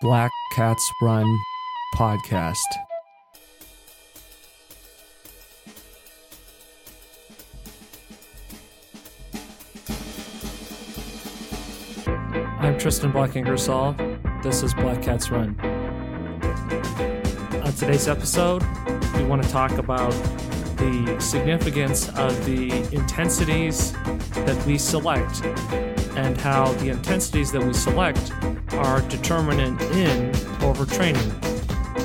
Black Cats Run podcast. I'm Tristan Black Ingersoll. This is Black Cats Run. On today's episode, we want to talk about the significance of the intensities that we select and how the intensities that we select are determinant in overtraining.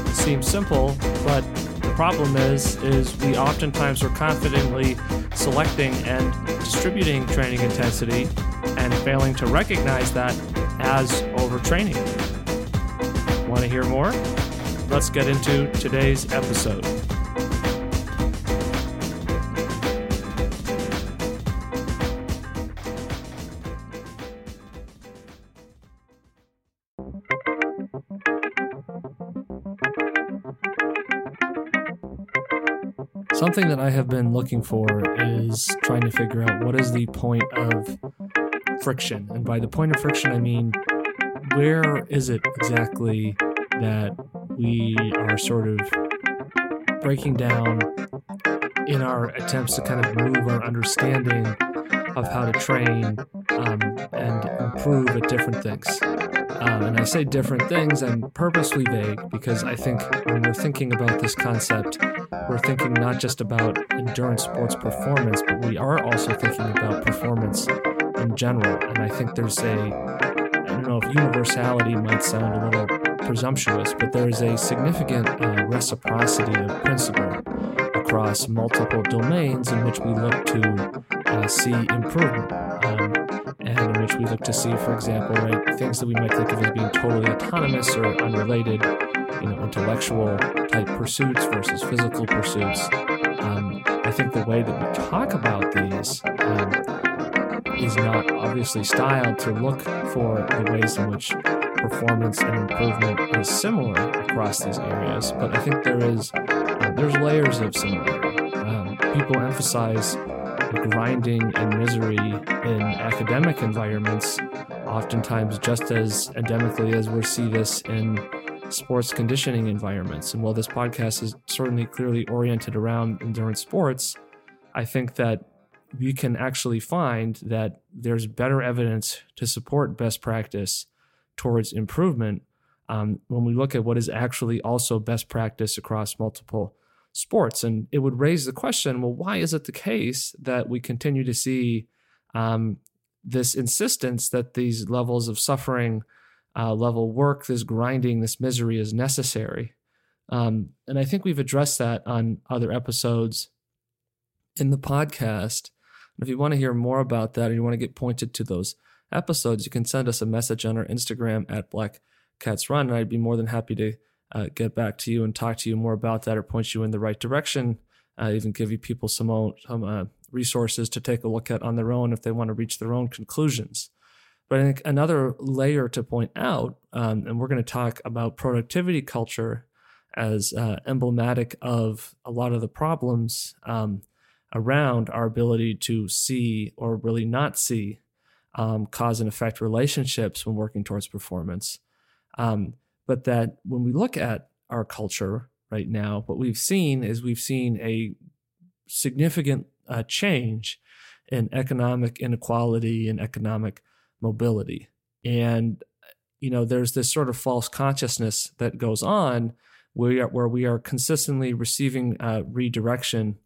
It seems simple, but the problem is is we oftentimes are confidently selecting and distributing training intensity and failing to recognize that as overtraining. Want to hear more? Let's get into today's episode. Something that I have been looking for is trying to figure out what is the point of friction. And by the point of friction, I mean where is it exactly that we are sort of breaking down in our attempts to kind of move our understanding of how to train um, and improve at different things. Um, and I say different things, I'm purposely vague because I think when we're thinking about this concept, we're thinking not just about endurance sports performance, but we are also thinking about performance in general. And I think there's a, I don't know if universality might sound a little presumptuous, but there's a significant uh, reciprocity of principle across multiple domains in which we look to uh, see improvement. Um, and in which we look to see, for example, right, things that we might think of as being totally autonomous or unrelated, intellectual type pursuits versus physical pursuits. Um, I think the way that we talk about these um, is not obviously styled to look for the ways in which performance and improvement is similar across these areas, but I think there is uh, there's layers of similarity. Um, people emphasize grinding and misery in academic environments, oftentimes just as endemically as we see this in sports conditioning environments. And while this podcast is certainly clearly oriented around endurance sports, I think that we can actually find that there's better evidence to support best practice towards improvement um, when we look at what is actually also best practice across multiple sports. And it would raise the question well, why is it the case that we continue to see um, this insistence that these levels of suffering, uh, level work, this grinding, this misery is necessary? Um, and I think we've addressed that on other episodes in the podcast. And if you want to hear more about that or you want to get pointed to those episodes, you can send us a message on our Instagram at Black Cats Run. And I'd be more than happy to uh, get back to you and talk to you more about that or point you in the right direction. Uh, even give you people some, some uh, resources to take a look at on their own if they want to reach their own conclusions. But I think another layer to point out, um, and we're going to talk about productivity culture as uh, emblematic of a lot of the problems um, around our ability to see or really not see um, cause and effect relationships when working towards performance. Um, but that when we look at our culture right now, what we've seen is we've seen a significant uh, change in economic inequality and economic mobility. And, you know, there's this sort of false consciousness that goes on where we are, where we are consistently receiving uh, redirection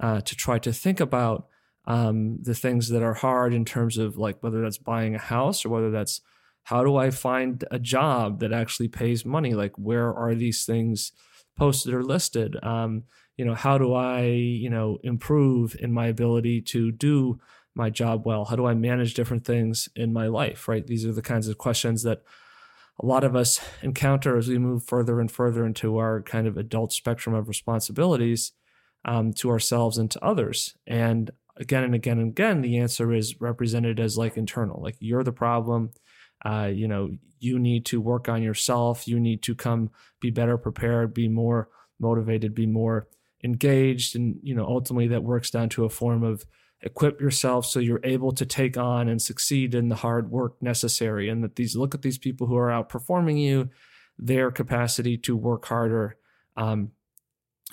uh, to try to think about um, the things that are hard in terms of like whether that's buying a house or whether that's how do I find a job that actually pays money? Like, where are these things posted or listed? Um, you know, how do I, you know, improve in my ability to do my job well? How do I manage different things in my life? Right. These are the kinds of questions that a lot of us encounter as we move further and further into our kind of adult spectrum of responsibilities um, to ourselves and to others. And again and again and again, the answer is represented as like internal, like you're the problem uh, you know, you need to work on yourself. You need to come be better prepared, be more motivated, be more engaged. And, you know, ultimately that works down to a form of equip yourself so you're able to take on and succeed in the hard work necessary. And that these look at these people who are outperforming you their capacity to work harder um,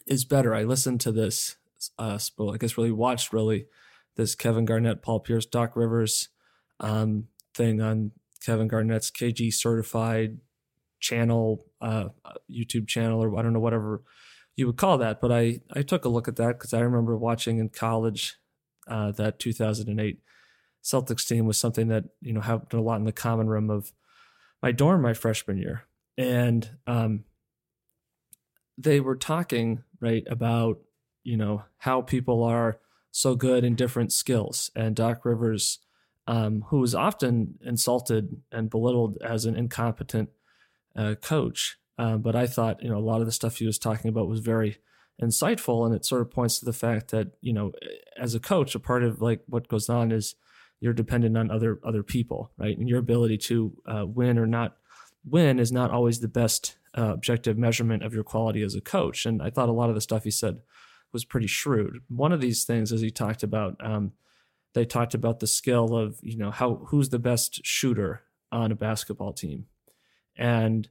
is better. I listened to this, uh, well, I guess really watched really this Kevin Garnett, Paul Pierce, Doc Rivers um, thing on Kevin Garnett's KG certified channel, uh, YouTube channel, or I don't know, whatever you would call that. But I, I took a look at that because I remember watching in college uh, that 2008 Celtics team was something that, you know, happened a lot in the common room of my dorm my freshman year. And um, they were talking, right, about, you know, how people are so good in different skills. And Doc Rivers, um, who was often insulted and belittled as an incompetent uh, coach. Uh, but I thought, you know, a lot of the stuff he was talking about was very insightful. And it sort of points to the fact that, you know, as a coach, a part of like what goes on is you're dependent on other other people, right? And your ability to uh, win or not win is not always the best uh, objective measurement of your quality as a coach. And I thought a lot of the stuff he said was pretty shrewd. One of these things, as he talked about, um, they talked about the skill of you know how who's the best shooter on a basketball team, and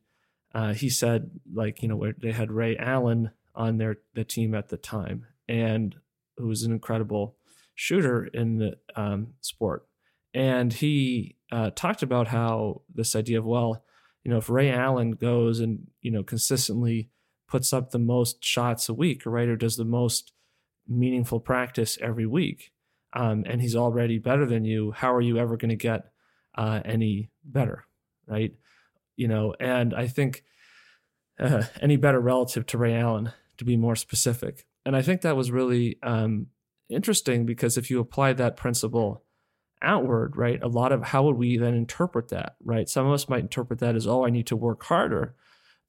uh, he said like you know where they had Ray Allen on their the team at the time, and who was an incredible shooter in the um, sport, and he uh, talked about how this idea of well, you know, if Ray Allen goes and you know consistently puts up the most shots a week, right, or does the most meaningful practice every week, um, and he's already better than you, how are you ever going to get uh, any better, right? You know, and I think uh, any better relative to Ray Allen, to be more specific. And I think that was really um, interesting because if you apply that principle outward, right, a lot of how would we then interpret that, right? Some of us might interpret that as, oh, I need to work harder.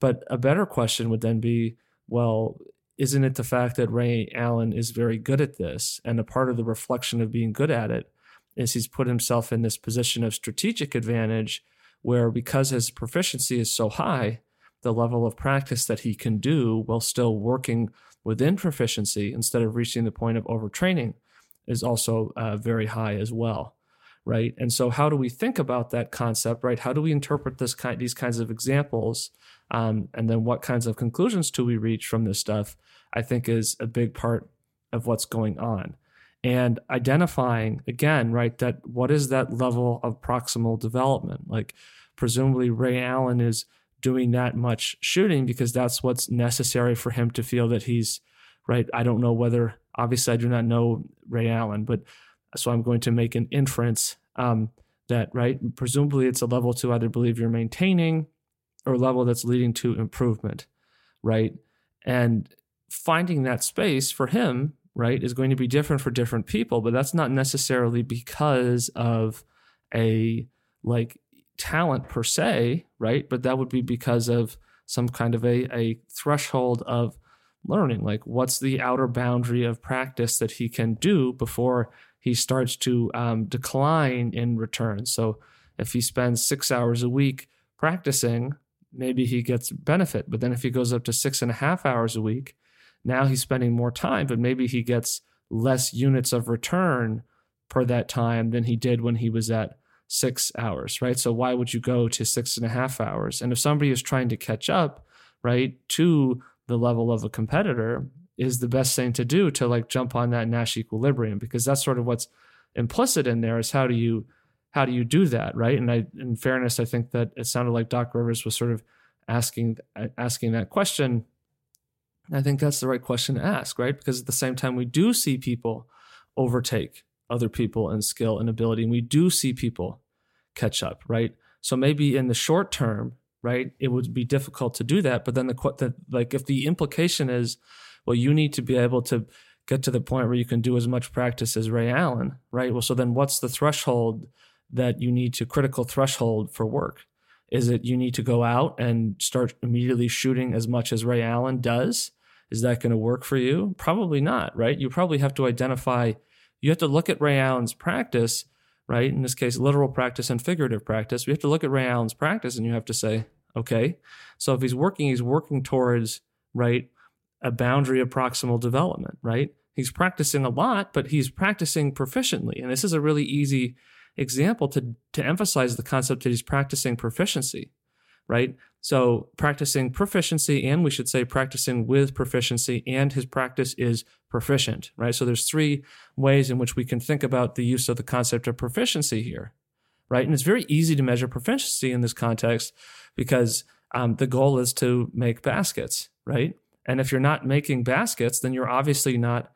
But a better question would then be, well, isn't it the fact that Ray Allen is very good at this? And a part of the reflection of being good at it is he's put himself in this position of strategic advantage where because his proficiency is so high, the level of practice that he can do while still working within proficiency instead of reaching the point of overtraining is also uh, very high as well right and so how do we think about that concept right how do we interpret this kind these kinds of examples um, and then what kinds of conclusions do we reach from this stuff, I think is a big part of what's going on. And identifying again, right, that what is that level of proximal development? Like, presumably, Ray Allen is doing that much shooting because that's what's necessary for him to feel that he's right. I don't know whether, obviously, I do not know Ray Allen, but so I'm going to make an inference um, that, right, presumably it's a level to either believe you're maintaining or a level that's leading to improvement, right? And finding that space for him, right, is going to be different for different people, but that's not necessarily because of a like talent per se, right? But that would be because of some kind of a, a threshold of learning. Like, what's the outer boundary of practice that he can do before he starts to um, decline in return? So, if he spends six hours a week practicing, maybe he gets benefit. But then if he goes up to six and a half hours a week, now he's spending more time, but maybe he gets less units of return per that time than he did when he was at six hours, right? So why would you go to six and a half hours? And if somebody is trying to catch up, right, to the level of a competitor, is the best thing to do to like jump on that Nash equilibrium because that's sort of what's implicit in there is how do you how do you do that, right? And I, in fairness, I think that it sounded like Doc Rivers was sort of asking uh, asking that question. I think that's the right question to ask, right? Because at the same time, we do see people overtake other people in skill and ability, and we do see people catch up, right? So maybe in the short term, right, it would be difficult to do that. But then the, the like, if the implication is, well, you need to be able to get to the point where you can do as much practice as Ray Allen, right? Well, so then what's the threshold that you need to critical threshold for work? Is it you need to go out and start immediately shooting as much as Ray Allen does? Is that going to work for you? Probably not, right? You probably have to identify, you have to look at Ray Allen's practice, right? In this case, literal practice and figurative practice. We have to look at Ray Allen's practice and you have to say, okay, so if he's working, he's working towards, right, a boundary of proximal development, right? He's practicing a lot, but he's practicing proficiently. And this is a really easy example to, to emphasize the concept that he's practicing proficiency, right? So practicing proficiency, and we should say practicing with proficiency, and his practice is proficient, right? So there's three ways in which we can think about the use of the concept of proficiency here, right? And it's very easy to measure proficiency in this context because um, the goal is to make baskets, right? And if you're not making baskets, then you're obviously not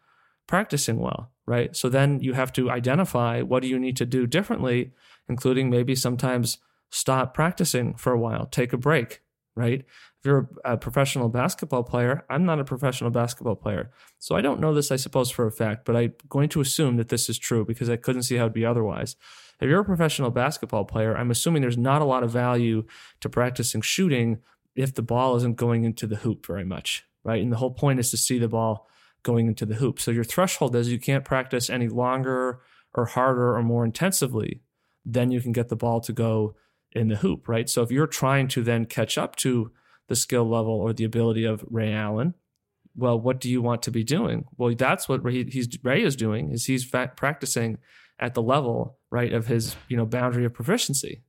practicing well, right? So then you have to identify what do you need to do differently, including maybe sometimes stop practicing for a while, take a break, right? If you're a professional basketball player, I'm not a professional basketball player. So I don't know this, I suppose, for a fact, but I'm going to assume that this is true because I couldn't see how it'd be otherwise. If you're a professional basketball player, I'm assuming there's not a lot of value to practicing shooting if the ball isn't going into the hoop very much, right? And the whole point is to see the ball going into the hoop. So your threshold is you can't practice any longer or harder or more intensively, than you can get the ball to go in the hoop, right? So if you're trying to then catch up to the skill level or the ability of Ray Allen, well, what do you want to be doing? Well, that's what Ray, he's, Ray is doing is he's practicing at the level, right, of his, you know, boundary of proficiency.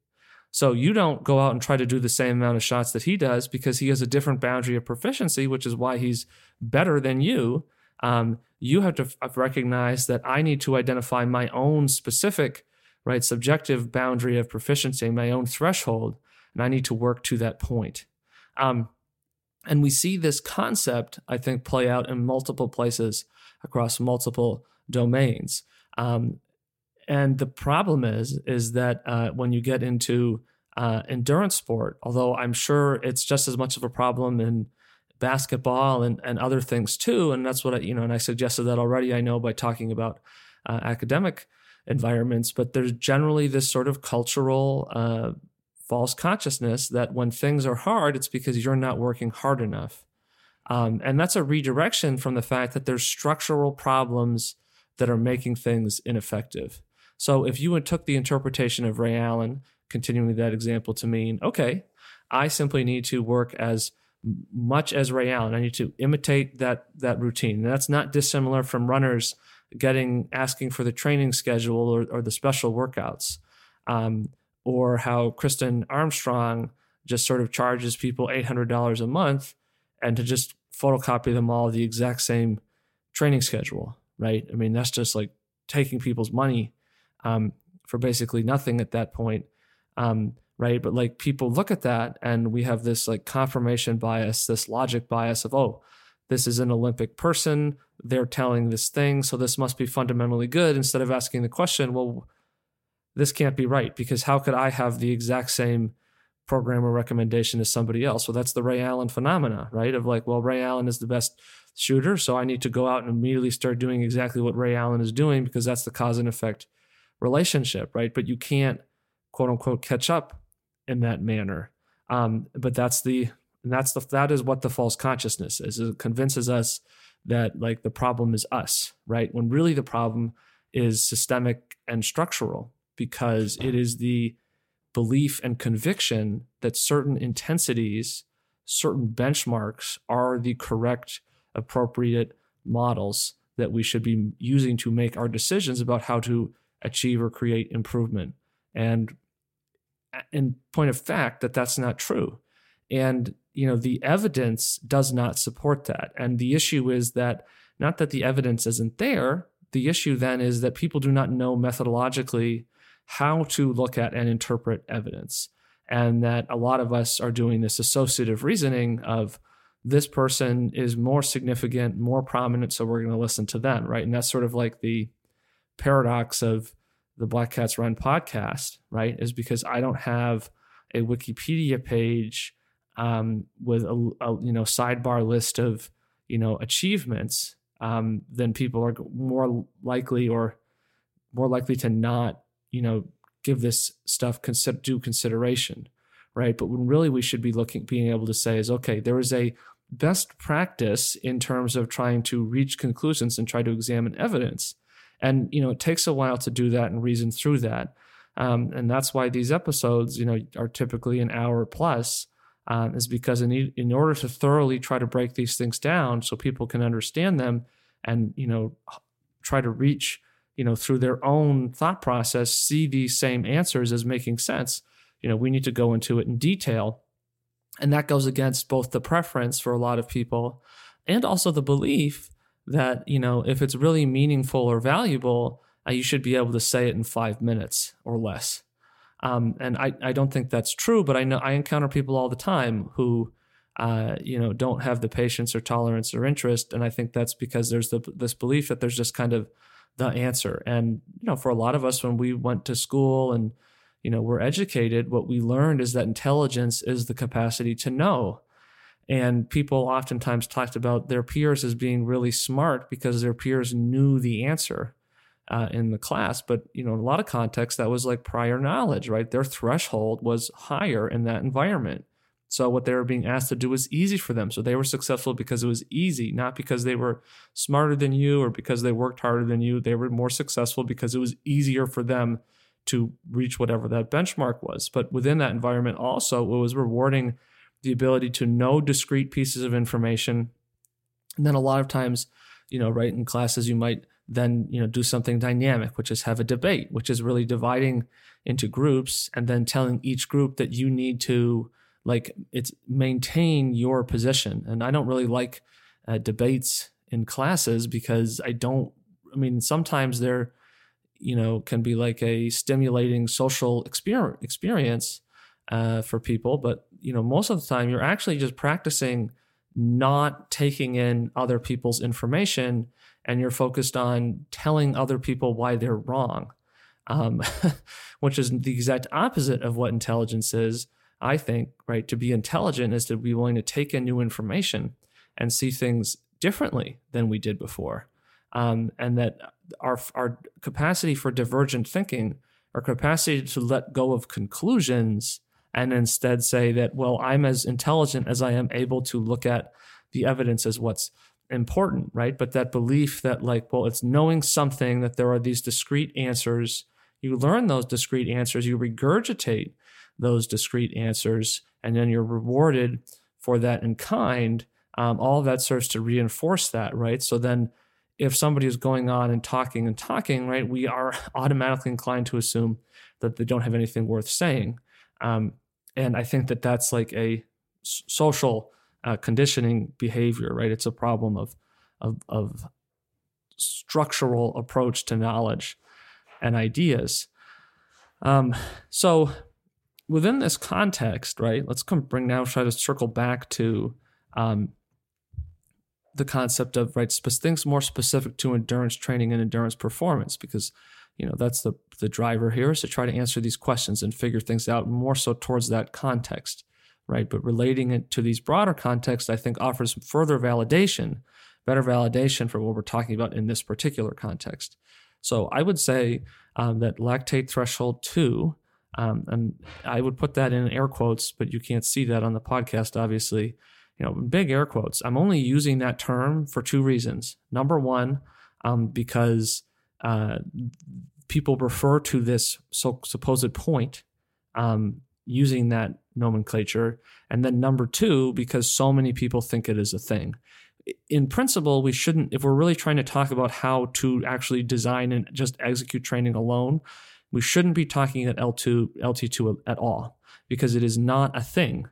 So you don't go out and try to do the same amount of shots that he does because he has a different boundary of proficiency, which is why he's better than you. Um, you have to f- recognize that I need to identify my own specific right? Subjective boundary of proficiency, my own threshold, and I need to work to that point. Um, and we see this concept, I think, play out in multiple places across multiple domains. Um, and the problem is, is that uh, when you get into uh, endurance sport, although I'm sure it's just as much of a problem in basketball and, and other things too, and that's what I, you know, and I suggested that already. I know by talking about uh, academic environments, but there's generally this sort of cultural uh, false consciousness that when things are hard, it's because you're not working hard enough. Um, and that's a redirection from the fact that there's structural problems that are making things ineffective. So if you took the interpretation of Ray Allen, continuing that example to mean, okay, I simply need to work as much as Ray Allen. I need to imitate that that routine. And that's not dissimilar from runners getting asking for the training schedule or, or the special workouts, um, or how Kristen Armstrong just sort of charges people eight hundred dollars a month, and to just photocopy them all the exact same training schedule, right? I mean, that's just like taking people's money um, for basically nothing at that point, um, right? But like people look at that, and we have this like confirmation bias, this logic bias of oh this is an Olympic person. They're telling this thing, so this must be fundamentally good. Instead of asking the question, well, this can't be right because how could I have the exact same program or recommendation as somebody else? Well, that's the Ray Allen phenomena, right? Of like, well, Ray Allen is the best shooter, so I need to go out and immediately start doing exactly what Ray Allen is doing because that's the cause and effect relationship, right? But you can't quote unquote catch up in that manner. Um, but that's the that's the that is what the false consciousness is it convinces us that like the problem is us right when really the problem is systemic and structural because it is the belief and conviction that certain intensities certain benchmarks are the correct appropriate models that we should be using to make our decisions about how to achieve or create improvement. And uh, in point of fact that that's not true. And you know the evidence does not support that. And the issue is that not that the evidence isn't there the issue then is that people do not know methodologically how to look at and interpret evidence and that a lot of us are doing this associative reasoning of this person is more significant more prominent so we're going to listen to them right? And that's sort of like the paradox of the black cats run podcast right? Is because i don't have a wikipedia page um, with a, a, you know sidebar list of you know achievements, um, then people are more likely or more likely to not you know give this stuff consider, due consideration, right? But when really we should be looking, being able to say is okay, there is a best practice in terms of trying to reach conclusions and try to examine evidence. And you know, it takes a while to do that and reason through that. Um, and that's why these episodes, you know, are typically an hour plus um, is because in, in order to thoroughly try to break these things down so people can understand them and you know try to reach you know through their own thought process see these same answers as making sense you know we need to go into it in detail And that goes against both the preference for a lot of people and also the belief that, you know, if it's really meaningful or valuable, uh, you should be able to say it in five minutes or less. Um, and I, I don't think that's true, but I know I encounter people all the time who, uh, you know, don't have the patience or tolerance or interest. And I think that's because there's the, this belief that there's just kind of the answer. And, you know, for a lot of us, when we went to school and, you know, we're educated, what we learned is that intelligence is the capacity to know. And people oftentimes talked about their peers as being really smart because their peers knew the answer uh, in the class. But you know, in a lot of contexts, that was like prior knowledge, right? Their threshold was higher in that environment. So what they were being asked to do was easy for them. So they were successful because it was easy, not because they were smarter than you or because they worked harder than you. They were more successful because it was easier for them to reach whatever that benchmark was. But within that environment, also, it was rewarding the ability to know discrete pieces of information. And then a lot of times, you know, right in classes, you might then you know do something dynamic which is have a debate which is really dividing into groups and then telling each group that you need to like it's maintain your position and i don't really like uh, debates in classes because i don't i mean sometimes they're you know can be like a stimulating social experience experience uh, for people but you know most of the time you're actually just practicing not taking in other people's information and you're focused on telling other people why they're wrong, um, which is the exact opposite of what intelligence is. I think, right? To be intelligent is to be willing to take in new information and see things differently than we did before. Um, and that our, our capacity for divergent thinking, our capacity to let go of conclusions and instead say that, well, I'm as intelligent as I am able to look at the evidence as what's important, right? But that belief that, like, well, it's knowing something that there are these discrete answers. You learn those discrete answers, you regurgitate those discrete answers, and then you're rewarded for that in kind. Um, all of that serves to reinforce that, right? So then, if somebody is going on and talking and talking, right, we are automatically inclined to assume that they don't have anything worth saying. Um, and I think that that's like a social uh, conditioning behavior, right? It's a problem of, of, of structural approach to knowledge and ideas. Um, so within this context, right, let's come bring now try to circle back to um, the concept of right things more specific to endurance training and endurance performance because you know that's the the driver here is to try to answer these questions and figure things out more so towards that context right? But relating it to these broader contexts, I think offers further validation, better validation for what we're talking about in this particular context. So I would say um, that lactate threshold two, um, and I would put that in air quotes, but you can't see that on the podcast, obviously. You know, big air quotes. I'm only using that term for two reasons. Number one, um, because uh, people refer to this so supposed point um, using that nomenclature. And then number two, because so many people think it is a thing. In principle, we shouldn't, if we're really trying to talk about how to actually design and just execute training alone, we shouldn't be talking at L2, LT2 at all because it is not a thing.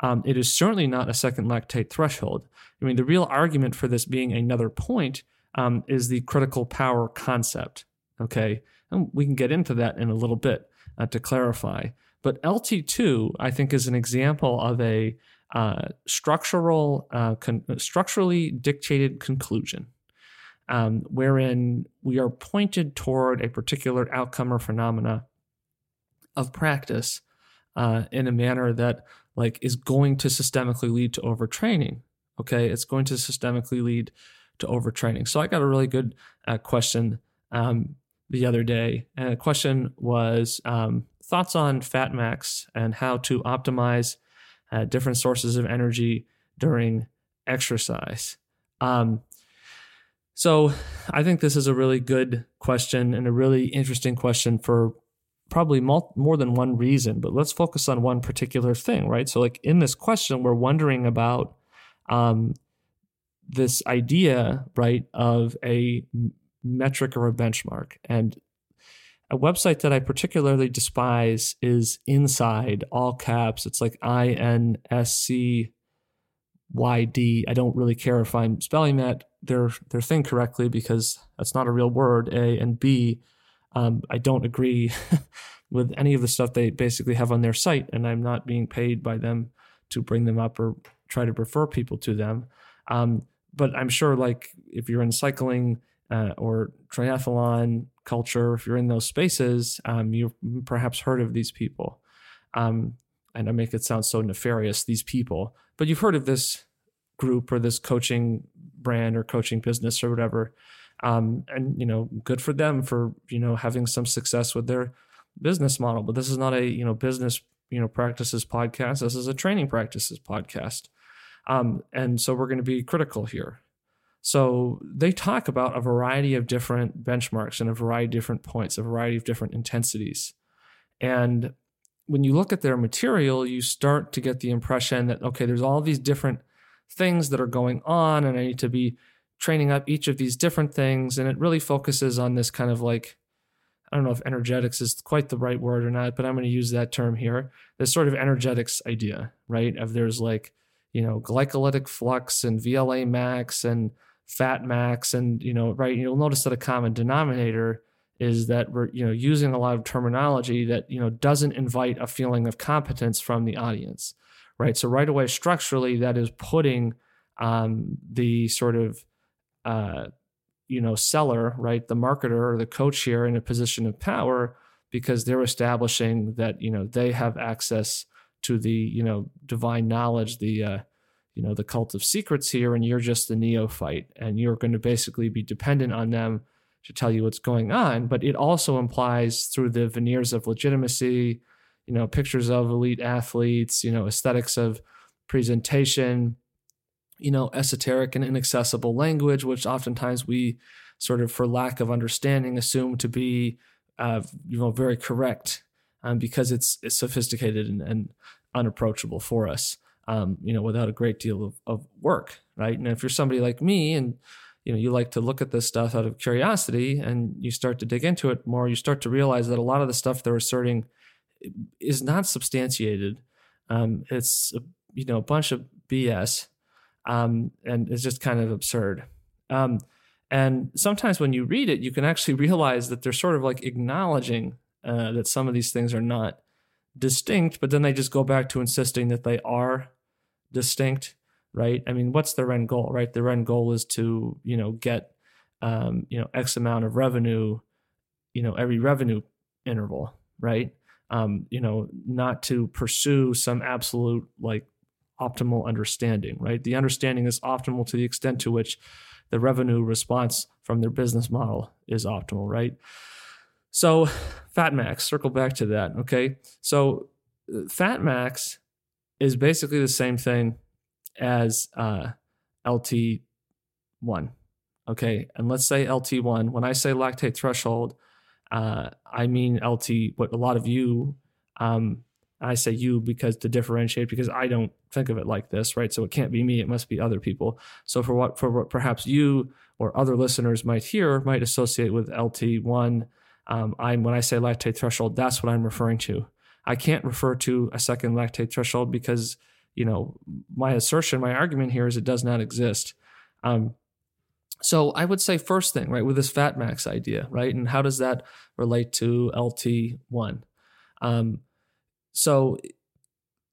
Um, it is certainly not a second lactate threshold. I mean, the real argument for this being another point um, is the critical power concept. Okay. And we can get into that in a little bit uh, to clarify. But LT2, I think, is an example of a uh, structural, uh, con- structurally dictated conclusion, um, wherein we are pointed toward a particular outcome or phenomena of practice uh, in a manner that like is going to systemically lead to overtraining. Okay, it's going to systemically lead to overtraining. So I got a really good uh, question um, the other day, and the question was. Um, thoughts on FatMax and how to optimize uh, different sources of energy during exercise. Um, so I think this is a really good question and a really interesting question for probably more than one reason, but let's focus on one particular thing, right? So, like in this question, we're wondering about um, this idea, right, of a metric or a benchmark. And a website that I particularly despise is INSCYD, all caps. It's like I N S C Y D. I don't really care if I'm spelling that their their thing correctly because that's not a real word. A and B. Um, I don't agree with any of the stuff they basically have on their site, and I'm not being paid by them to bring them up or try to refer people to them. Um, but I'm sure, like if you're in cycling uh, or triathlon culture, if you're in those spaces, um, you've perhaps heard of these people. Um, and I make it sound so nefarious, these people, but you've heard of this group or this coaching brand or coaching business or whatever. Um, and you know, good for them for you know having some success with their business model. But this is not a you know business you know practices podcast. This is a training practices podcast. Um, and so we're going to be critical here. So they talk about a variety of different benchmarks and a variety of different points, a variety of different intensities. And when you look at their material, you start to get the impression that, okay, there's all these different things that are going on, and I need to be training up each of these different things. And it really focuses on this kind of like, I don't know if energetics is quite the right word or not, but I'm going to use that term here. This sort of energetics idea, right? Of there's like, you know, glycolytic flux and VLA max and fat max. And, you know, right, you'll notice that a common denominator is that we're, you know, using a lot of terminology that, you know, doesn't invite a feeling of competence from the audience, right? So right away, structurally, that is putting um, the sort of, uh, you know, seller, right, the marketer or the coach here in a position of power because they're establishing that, you know, they have access to the you know divine knowledge, the uh, you know the cult of secrets here, and you're just the neophyte, and you're going to basically be dependent on them to tell you what's going on. But it also implies through the veneers of legitimacy, you know, pictures of elite athletes, you know, aesthetics of presentation, you know, esoteric and inaccessible language, which oftentimes we sort of, for lack of understanding, assume to be, uh, you know, very correct um, because it's, it's sophisticated and, and unapproachable for us, um, you know, without a great deal of, of work, right? And if you're somebody like me and, you know, you like to look at this stuff out of curiosity and you start to dig into it more, you start to realize that a lot of the stuff they're asserting is not substantiated. Um, it's, you know, a bunch of BS um, and it's just kind of absurd. Um, and sometimes when you read it, you can actually realize that they're sort of like acknowledging uh, that some of these things are not distinct, but then they just go back to insisting that they are distinct, right? I mean, what's their end goal, right? Their end goal is to, you know, get, um, you know, X amount of revenue, you know, every revenue interval, right? Um, you know, not to pursue some absolute like optimal understanding, right? The understanding is optimal to the extent to which the revenue response from their business model is optimal, right? So, Fatmax, circle back to that. Okay. So, Fatmax is basically the same thing as uh, LT1. Okay. And let's say LT1. When I say lactate threshold, uh, I mean LT, what a lot of you, um, I say you because to differentiate, because I don't think of it like this, right? So it can't be me, it must be other people. So for what, for what perhaps you or other listeners might hear, might associate with LT1 um, I'm when I say lactate threshold, that's what I'm referring to. I can't refer to a second lactate threshold because you know my assertion, my argument here is it does not exist. Um, so I would say first thing, right, with this fat max idea, right, and how does that relate to LT one? Um, so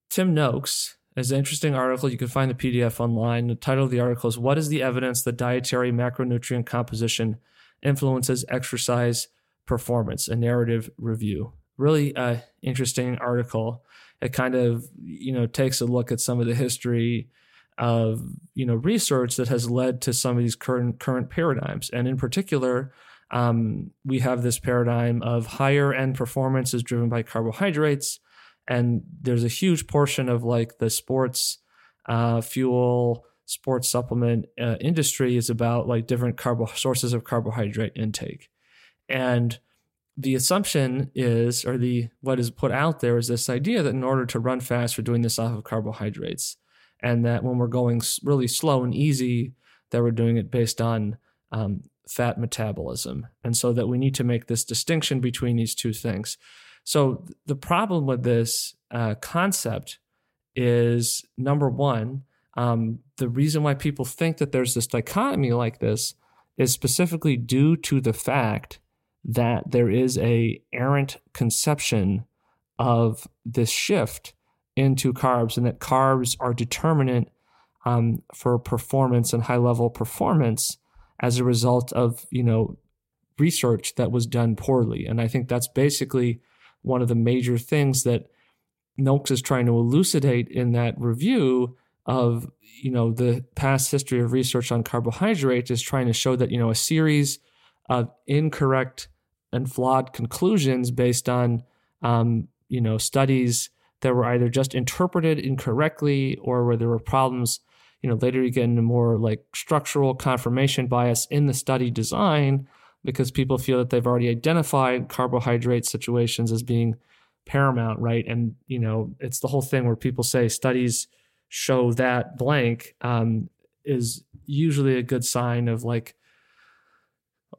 Tim Noakes is an interesting article. You can find the PDF online. The title of the article is "What is the evidence that dietary macronutrient composition influences exercise performance, a narrative review. Really uh, interesting article. It kind of you know takes a look at some of the history of you know research that has led to some of these current current paradigms, and in particular, um, we have this paradigm of higher end performance is driven by carbohydrates, and there's a huge portion of like the sports uh, fuel sports supplement uh, industry is about like different carbo sources of carbohydrate intake. And the assumption is, or the what is put out there is this idea that in order to run fast, we're doing this off of carbohydrates, and that when we're going really slow and easy, that we're doing it based on um, fat metabolism. And so that we need to make this distinction between these two things. So the problem with this uh, concept is number one, um, the reason why people think that there's this dichotomy like this is specifically due to the fact that there is a errant conception of this shift into carbs and that carbs are determinant um, for performance and high level performance as a result of you know research that was done poorly. And i think that's basically one of the major things that Noakes is trying to elucidate in that review of you know the past history of research on carbohydrates is trying to show that you know a series of incorrect and flawed conclusions based on um, you know studies that were either just interpreted incorrectly or where there were problems you know later you get into more like structural confirmation bias in the study design because people feel that they've already identified carbohydrate situations as being paramount right? And you know it's the whole thing where people say studies show that blank um, is usually a good sign of like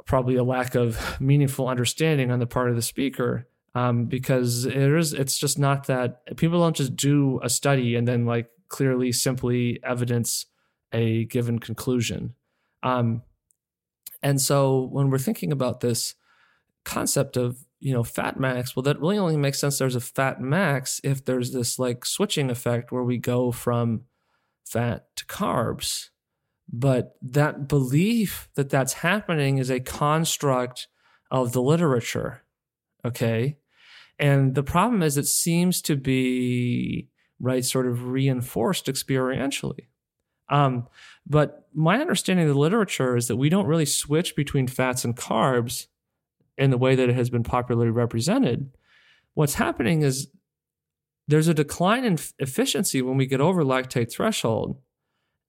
probably a lack of meaningful understanding on the part of the speaker um, because it is it's just not that people don't just do a study and then like clearly simply evidence a given conclusion. Um, and so when we're thinking about this concept of you know fat max well that really only makes sense there's a fat max if there's this like switching effect where we go from fat to carbs but that belief that that's happening is a construct of the literature okay? And the problem is it seems to be right sort of reinforced experientially. Um, but my understanding of the literature is that we don't really switch between fats and carbs in the way that it has been popularly represented, what's happening is there's a decline in efficiency when we get over lactate threshold,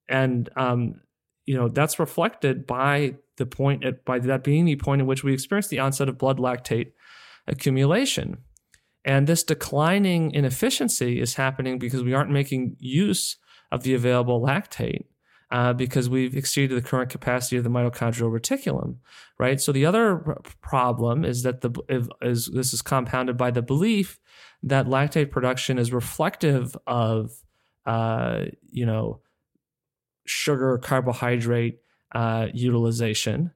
and um, you know that's reflected by the point at by that being the point at which we experience the onset of blood lactate accumulation. And this declining in efficiency is happening because we aren't making use of the available lactate uh, because we've exceeded the current capacity of the mitochondrial reticulum, right? So the other problem is that the is this is compounded by the belief that lactate production is reflective of, uh, you know, sugar carbohydrate uh, utilization.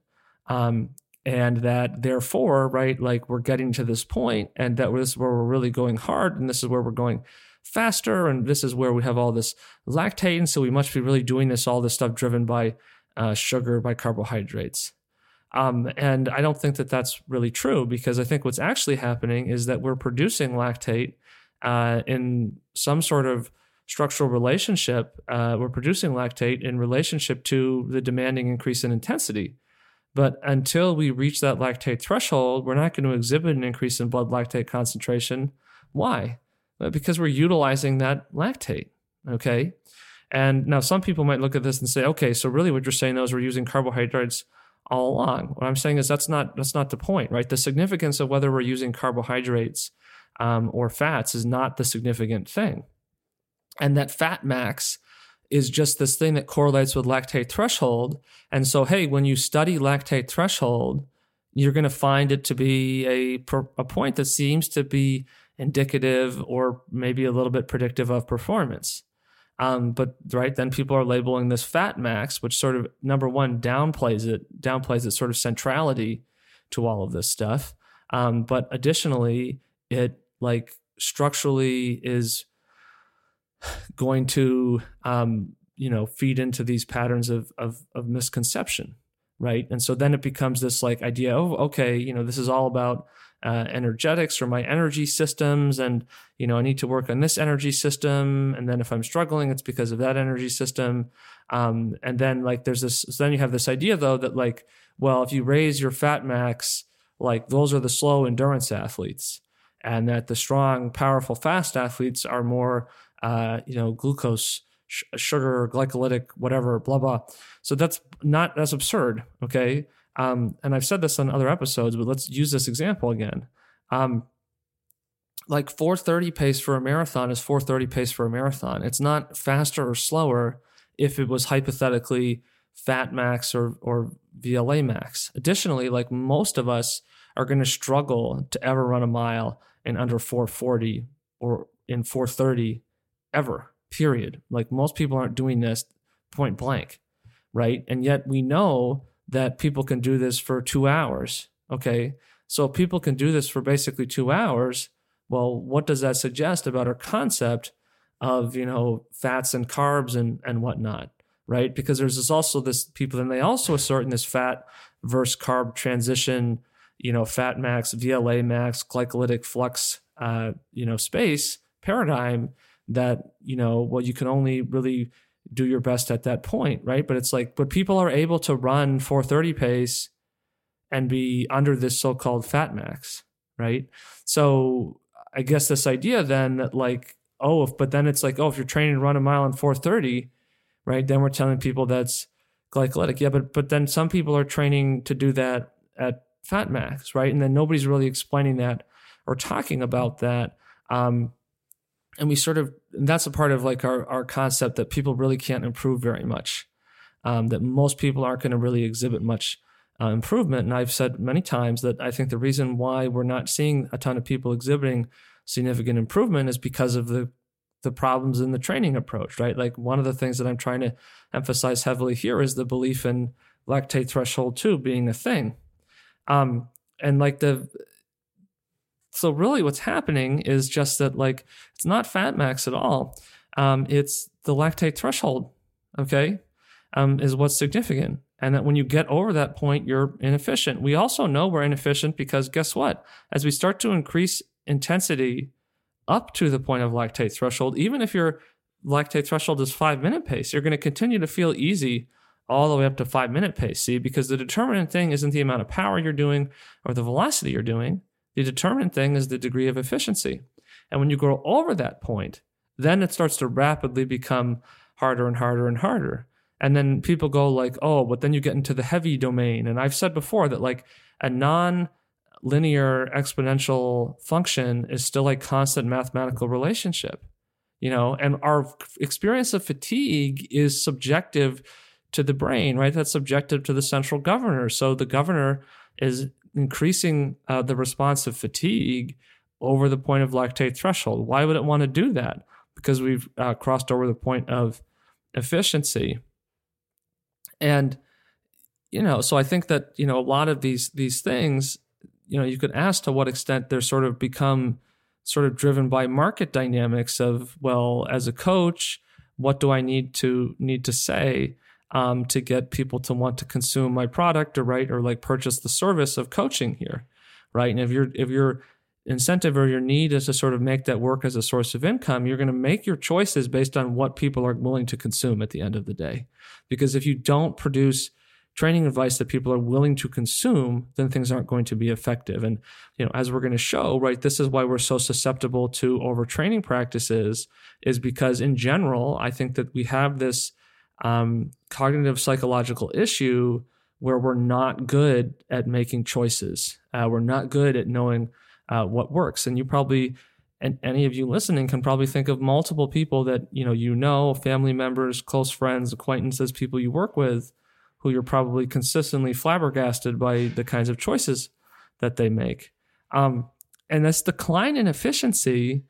Um, and that therefore, right, like we're getting to this point, and that this is where we're really going hard, and this is where we're going faster. And this is where we have all this lactate. And so we must be really doing this, all this stuff driven by uh, sugar, by carbohydrates. Um, and I don't think that that's really true because I think what's actually happening is that we're producing lactate uh, in some sort of structural relationship. Uh, we're producing lactate in relationship to the demanding increase in intensity. But until we reach that lactate threshold, we're not going to exhibit an increase in blood lactate concentration. Why? because we're utilizing that lactate. Okay. And now some people might look at this and say, okay, so really what you're saying is we're using carbohydrates all along. What I'm saying is that's not that's not the point, right? The significance of whether we're using carbohydrates um, or fats is not the significant thing. And that fat max is just this thing that correlates with lactate threshold. And so, hey, when you study lactate threshold, you're going to find it to be a, a point that seems to be indicative or maybe a little bit predictive of performance. Um, but right then people are labeling this fat max, which sort of number one downplays it, downplays its sort of centrality to all of this stuff. Um, but additionally, it like structurally is going to um, you know feed into these patterns of, of of misconception, right? And so then it becomes this like idea, of okay, you know, this is all about uh, energetics or my energy systems and you know i need to work on this energy system and then if i'm struggling it's because of that energy system um, and then like there's this so then you have this idea though that like well if you raise your fat max like those are the slow endurance athletes and that the strong powerful fast athletes are more uh, you know glucose sh- sugar glycolytic whatever blah blah so that's not that's absurd okay um, and I've said this on other episodes, but let's use this example again. Um, like 430 pace for a marathon is 430 pace for a marathon. It's not faster or slower if it was hypothetically fat max or or VLA max. Additionally, like most of us are going to struggle to ever run a mile in under 440 or in 430 ever. Period. Like most people aren't doing this point blank, right? And yet we know that people can do this for 2 hours, okay? So people can do this for basically 2 hours, well, what does that suggest about our concept of, you know, fats and carbs and and whatnot? right? Because there's this also this people, and they also assert in this fat versus carb transition, you know, fat max, VLA max, glycolytic flux, uh, you know, space paradigm that, you know, well, you can only really do your best at that point, right? But it's like, but people are able to run 430 pace and be under this so-called fat max, right? So I guess this idea then that like, oh, if, but then it's like, oh, if you're training to run a mile in 430, right? Then we're telling people that's glycolytic. Yeah, but but then some people are training to do that at fat max, right? And then nobody's really explaining that or talking about that. Um, and we sort of and that's a part of like our our concept that people really can't improve very much. Um, that most people aren't going to really exhibit much uh, improvement. And I've said many times that I think the reason why we're not seeing a ton of people exhibiting significant improvement is because of the the problems in the training approach, right? Like one of the things that I'm trying to emphasize heavily here is the belief in lactate threshold two being a thing. Um, and like the so really what's happening is just that like it's not fat max at all. Um, it's the lactate threshold, okay, um, is what's significant. And that when you get over that point, you're inefficient. We also know we're inefficient because guess what? As we start to increase intensity up to the point of lactate threshold, even if your lactate threshold is five minute pace, you're going to continue to feel easy all the way up to five minute pace. See, because the determinant thing isn't the amount of power you're doing or the velocity you're doing. The determinant thing is the degree of efficiency. And when you go over that point, then it starts to rapidly become harder and harder and harder. And then people go like, oh, but then you get into the heavy domain. And I've said before that like a non linear exponential function is still a constant mathematical relationship you know and our experience of fatigue is subjective to the brain right that's subjective to the central governor so the governor is increasing uh, the response of fatigue over the point of lactate threshold. Why would it want to do that? Because we've uh, crossed over the point of efficiency. And you know so i think that you know a lot of these these things you know, you could ask to what extent they're sort of become sort of driven by market dynamics of, well, as a coach, what do I need to need to say um, to get people to want to consume my product or right or like purchase the service of coaching here, right? And if your if your incentive or your need is to sort of make that work as a source of income, you're going to make your choices based on what people are willing to consume at the end of the day. Because if you don't produce training advice that people are willing to consume, then things aren't going to be effective. And you know, as we're going to show, right, this is why we're so susceptible to overtraining practices, is because in general, I think that we have this um, cognitive psychological issue where we're not good at making choices. Uh, we're not good at knowing uh, what works. And you probably and any of you listening can probably think of multiple people that you know you know family members close friends acquaintances people you work with who you're probably consistently flabbergasted by the kinds of choices that they make. Um, and this decline in efficiency,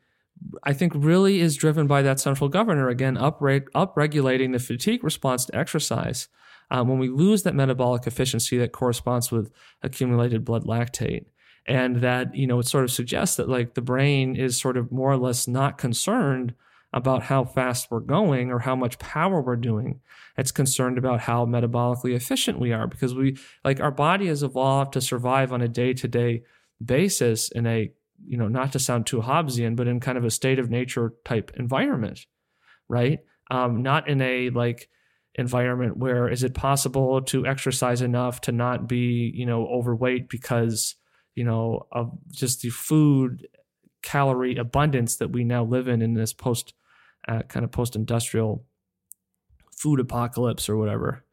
I think, really is driven by that central governor again, upre- upregulating the fatigue response to exercise. Um, when we lose that metabolic efficiency that corresponds with accumulated blood lactate, and that you know it sort of suggests that like the brain is sort of more or less not concerned about how fast we're going or how much power we're doing. It's concerned about how metabolically efficient we are because we like our body has evolved to survive on a day-to-day basis in a you know not to sound too Hobbesian, but in kind of a state of nature type environment, right? Um, not in a like environment where is it possible to exercise enough to not be you know overweight because you know of just the food calorie abundance that we now live in in this post uh, kind of post-industrial food apocalypse or whatever.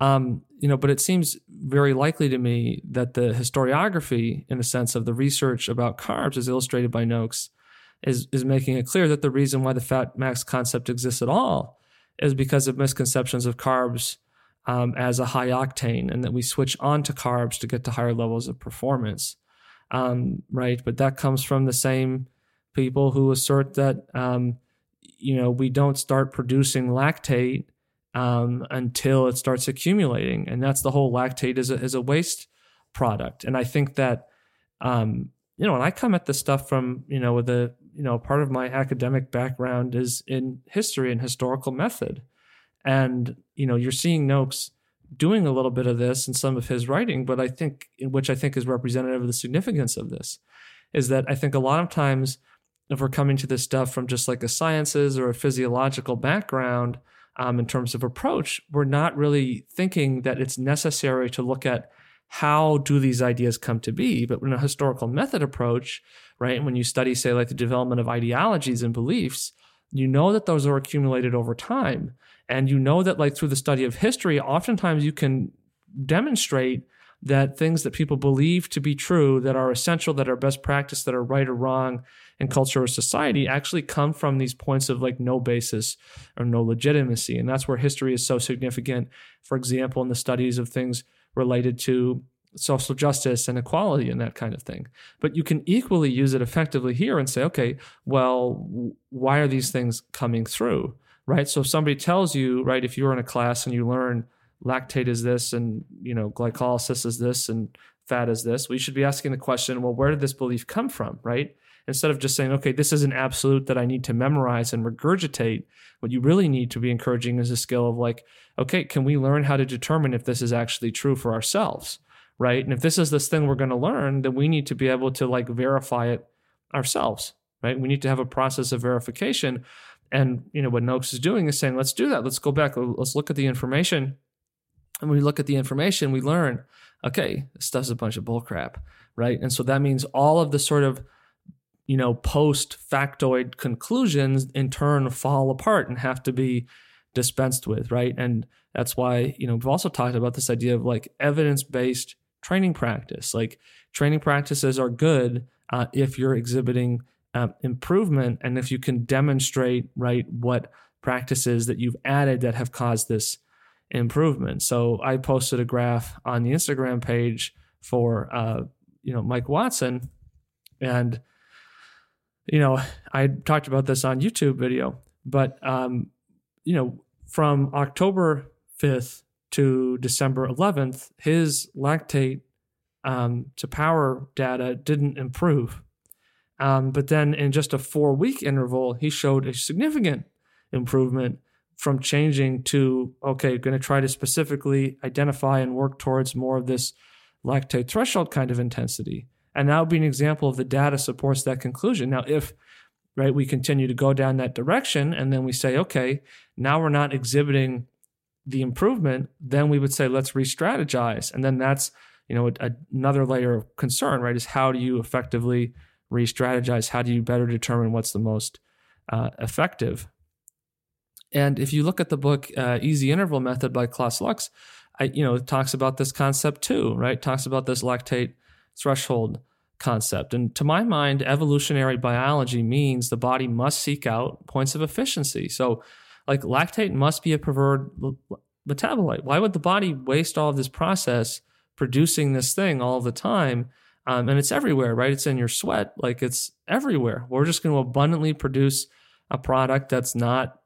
Um, you know, but it seems very likely to me that the historiography, in the sense of the research about carbs, as illustrated by Noakes, is is making it clear that the reason why the fat max concept exists at all is because of misconceptions of carbs um, as a high octane and that we switch on to carbs to get to higher levels of performance. Um, right. But that comes from the same people who assert that, um, you know, we don't start producing lactate um, until it starts accumulating. And that's the whole lactate is a, is a waste product. And I think that, um, you know, and I come at this stuff from, you know, with a, you know, part of my academic background is in history and historical method. And, you know, you're seeing Noakes doing a little bit of this in some of his writing, but I think, which I think is representative of the significance of this, is that I think a lot of times, if we're coming to this stuff from just like a sciences or a physiological background um, in terms of approach, we're not really thinking that it's necessary to look at how do these ideas come to be? But in a historical method approach, right, when you study, say, like the development of ideologies and beliefs, you know that those are accumulated over time. And you know that, like, through the study of history, oftentimes you can demonstrate that things that people believe to be true, that are essential, that are best practice, that are right or wrong in culture or society, actually come from these points of like no basis or no legitimacy. And that's where history is so significant. For example, in the studies of things related to social justice and equality and that kind of thing. But you can equally use it effectively here and say, okay, well, why are these things coming through? Right. So if somebody tells you, right, if you're in a class and you learn lactate is this and you know glycolysis is this and fat is this, we should be asking the question, well, where did this belief come from? Right. Instead of just saying, okay, this is an absolute that I need to memorize and regurgitate, what you really need to be encouraging is a skill of like, okay, can we learn how to determine if this is actually true for ourselves? Right. And if this is this thing we're going to learn, then we need to be able to like verify it ourselves. Right. We need to have a process of verification. And, you know, what Noakes is doing is saying, let's do that. Let's go back. Let's look at the information. And when we look at the information, we learn, okay, this stuff's a bunch of bullcrap. Right. And so that means all of the sort of you know, post factoid conclusions in turn fall apart and have to be dispensed with, right? And that's why, you know, we've also talked about this idea of like evidence based training practice. Like training practices are good uh, if you're exhibiting uh, improvement and if you can demonstrate, right, what practices that you've added that have caused this improvement. So I posted a graph on the Instagram page for, uh, you know, Mike Watson and you know, I talked about this on YouTube video, but um, you know, from October 5th to December 11th, his lactate um, to power data didn't improve. Um, but then in just a four week interval, he showed a significant improvement from changing to, okay, going to try to specifically identify and work towards more of this lactate threshold kind of intensity. And that would be an example of the data supports that conclusion. Now, if right we continue to go down that direction and then we say, okay, now we're not exhibiting the improvement, then we would say, let's re-strategize. And then that's, you know, a, another layer of concern, right? Is how do you effectively re-strategize? How do you better determine what's the most uh, effective? And if you look at the book uh, Easy Interval Method by Klaus Lux, I, you know, it talks about this concept too, right? It talks about this lactate threshold concept. And to my mind, evolutionary biology means the body must seek out points of efficiency. So, like lactate must be a preferred metabolite. Why would the body waste all of this process producing this thing all the time? Um, and it's everywhere, right? It's in your sweat, like it's everywhere. We're just going to abundantly produce a product that's not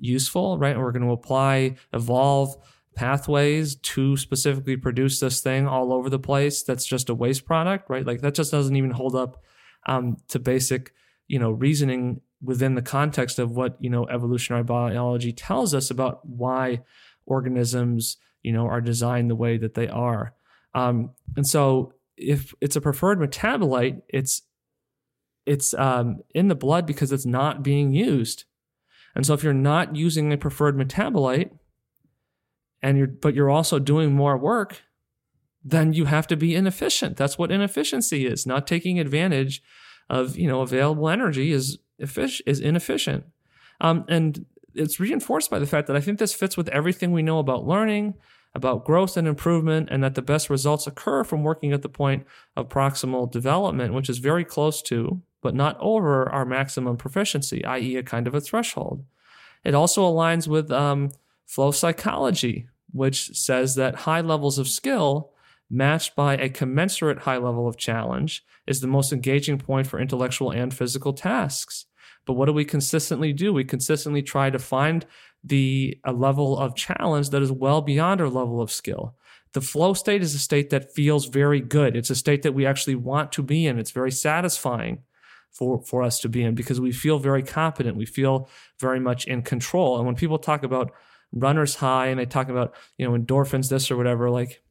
useful, right? we're going to apply, evolve pathways to specifically produce this thing all over the place that's just a waste product right? Like that just doesn't even hold up um, to basic you know reasoning within the context of what you know evolutionary biology tells us about why organisms you know are designed the way that they are. Um, and so if it's a preferred metabolite it's it's um, in the blood because it's not being used. And so if you're not using a preferred metabolite and you're but you're also doing more work, then you have to be inefficient. That's what inefficiency is. Not taking advantage of you know available energy is effic- is inefficient. Um, and it's reinforced by the fact that I think this fits with everything we know about learning, about growth and improvement, and that the best results occur from working at the point of proximal development, which is very close to, but not over, our maximum proficiency, i.e., a kind of a threshold. It also aligns with um, flow psychology, which says that high levels of skill matched by a commensurate high level of challenge is the most engaging point for intellectual and physical tasks. But what do we consistently do? We consistently try to find the a level of challenge that is well beyond our level of skill. The flow state is a state that feels very good. It's a state that we actually want to be in. It's very satisfying for, for us to be in because we feel very competent. We feel very much in control. And when people talk about runner's high and they talk about, you know, endorphins, this or whatever, like,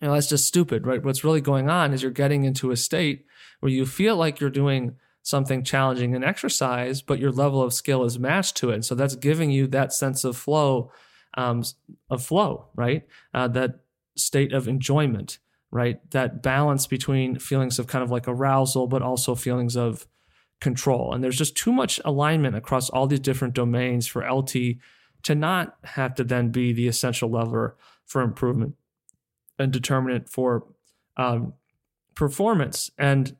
you know, that's just stupid, right? What's really going on is you're getting into a state where you feel like you're doing something challenging in exercise, but your level of skill is matched to it. And so that's giving you that sense of flow, um, of flow, right? Uh, that state of enjoyment right? That balance between feelings of kind of like arousal, but also feelings of control. And there's just too much alignment across all these different domains for LT to not have to then be the essential lever for improvement and determinant for um, performance. And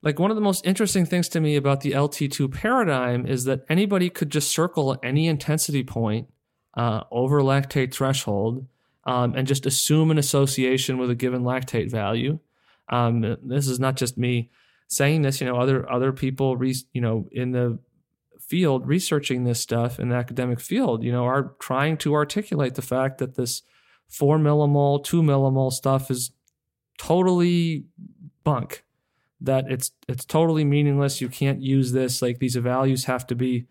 like one of the most interesting things to me about the LT2 paradigm is that anybody could just circle any intensity point uh, over lactate threshold um, and just assume an association with a given lactate value. Um, this is not just me saying this. You know, other other people, you know, in the field researching this stuff in the academic field, you know, are trying to articulate the fact that this four millimole, two millimole stuff is totally bunk. That it's it's totally meaningless. You can't use this. Like these values have to be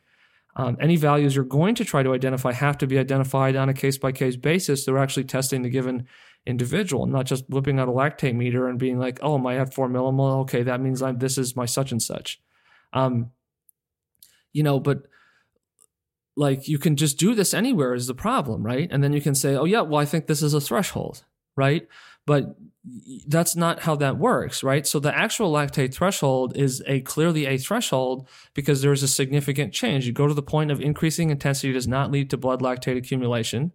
um, any values you're going to try to identify have to be identified on a case by case basis. They're actually testing the given individual, not just whipping out a lactate meter and being like, oh, my at four millimole, okay, that means I'm, this is my such and such. Um, you know, but like you can just do this anywhere is the problem, right? And then you can say, oh, yeah, well, I think this is a threshold, right? But that's not how that works, right? So the actual lactate threshold is a clearly a threshold because there's a significant change. You go to the point of increasing intensity does not lead to blood lactate accumulation.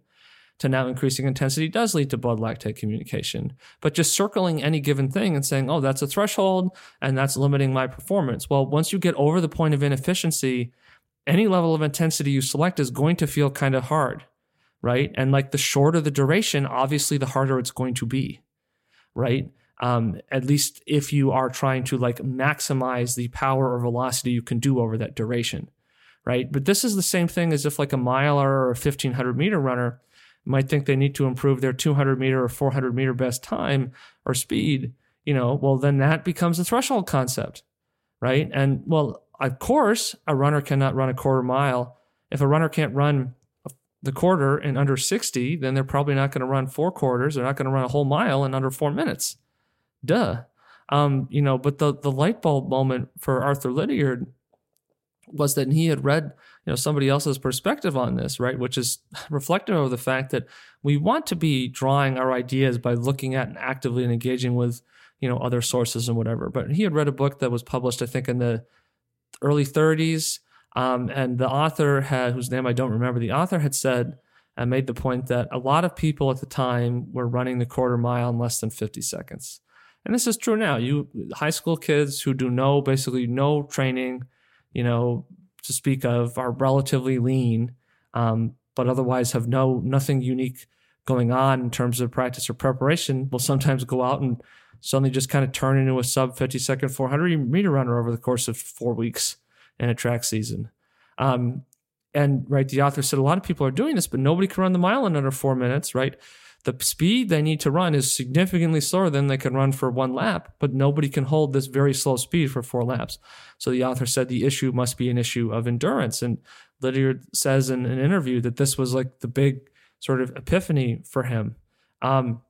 To now increasing intensity does lead to blood lactate communication. But just circling any given thing and saying, oh, that's a threshold and that's limiting my performance. Well, once you get over the point of inefficiency, any level of intensity you select is going to feel kind of hard, right? And like the shorter the duration, obviously the harder it's going to be right? Um, at least if you are trying to like maximize the power or velocity you can do over that duration, right? But this is the same thing as if like a miler or a 1500 meter runner might think they need to improve their 200 meter or 400 meter best time or speed, you know, well, then that becomes a threshold concept, right? And well, of course, a runner cannot run a quarter mile. If a runner can't run the quarter in under 60, then they're probably not going to run four quarters. They're not going to run a whole mile in under four minutes. Duh. Um, you know, but the the light bulb moment for Arthur Lydiard was that he had read, you know, somebody else's perspective on this, right? Which is reflective of the fact that we want to be drawing our ideas by looking at and actively and engaging with, you know, other sources and whatever. But he had read a book that was published, I think, in the early 30s um, and the author had, whose name I don't remember, the author had said and made the point that a lot of people at the time were running the quarter mile in less than 50 seconds. And this is true now. You high school kids who do no basically no training, you know, to speak of, are relatively lean, um, but otherwise have no nothing unique going on in terms of practice or preparation. Will sometimes go out and suddenly just kind of turn into a sub 50 second 400 meter runner over the course of four weeks in a track season. Um, and right, the author said a lot of people are doing this, but nobody can run the mile in under four minutes, right? The speed they need to run is significantly slower than they can run for one lap, but nobody can hold this very slow speed for four laps. So the author said the issue must be an issue of endurance. And Lydiard says in an interview that this was like the big sort of epiphany for him. Um,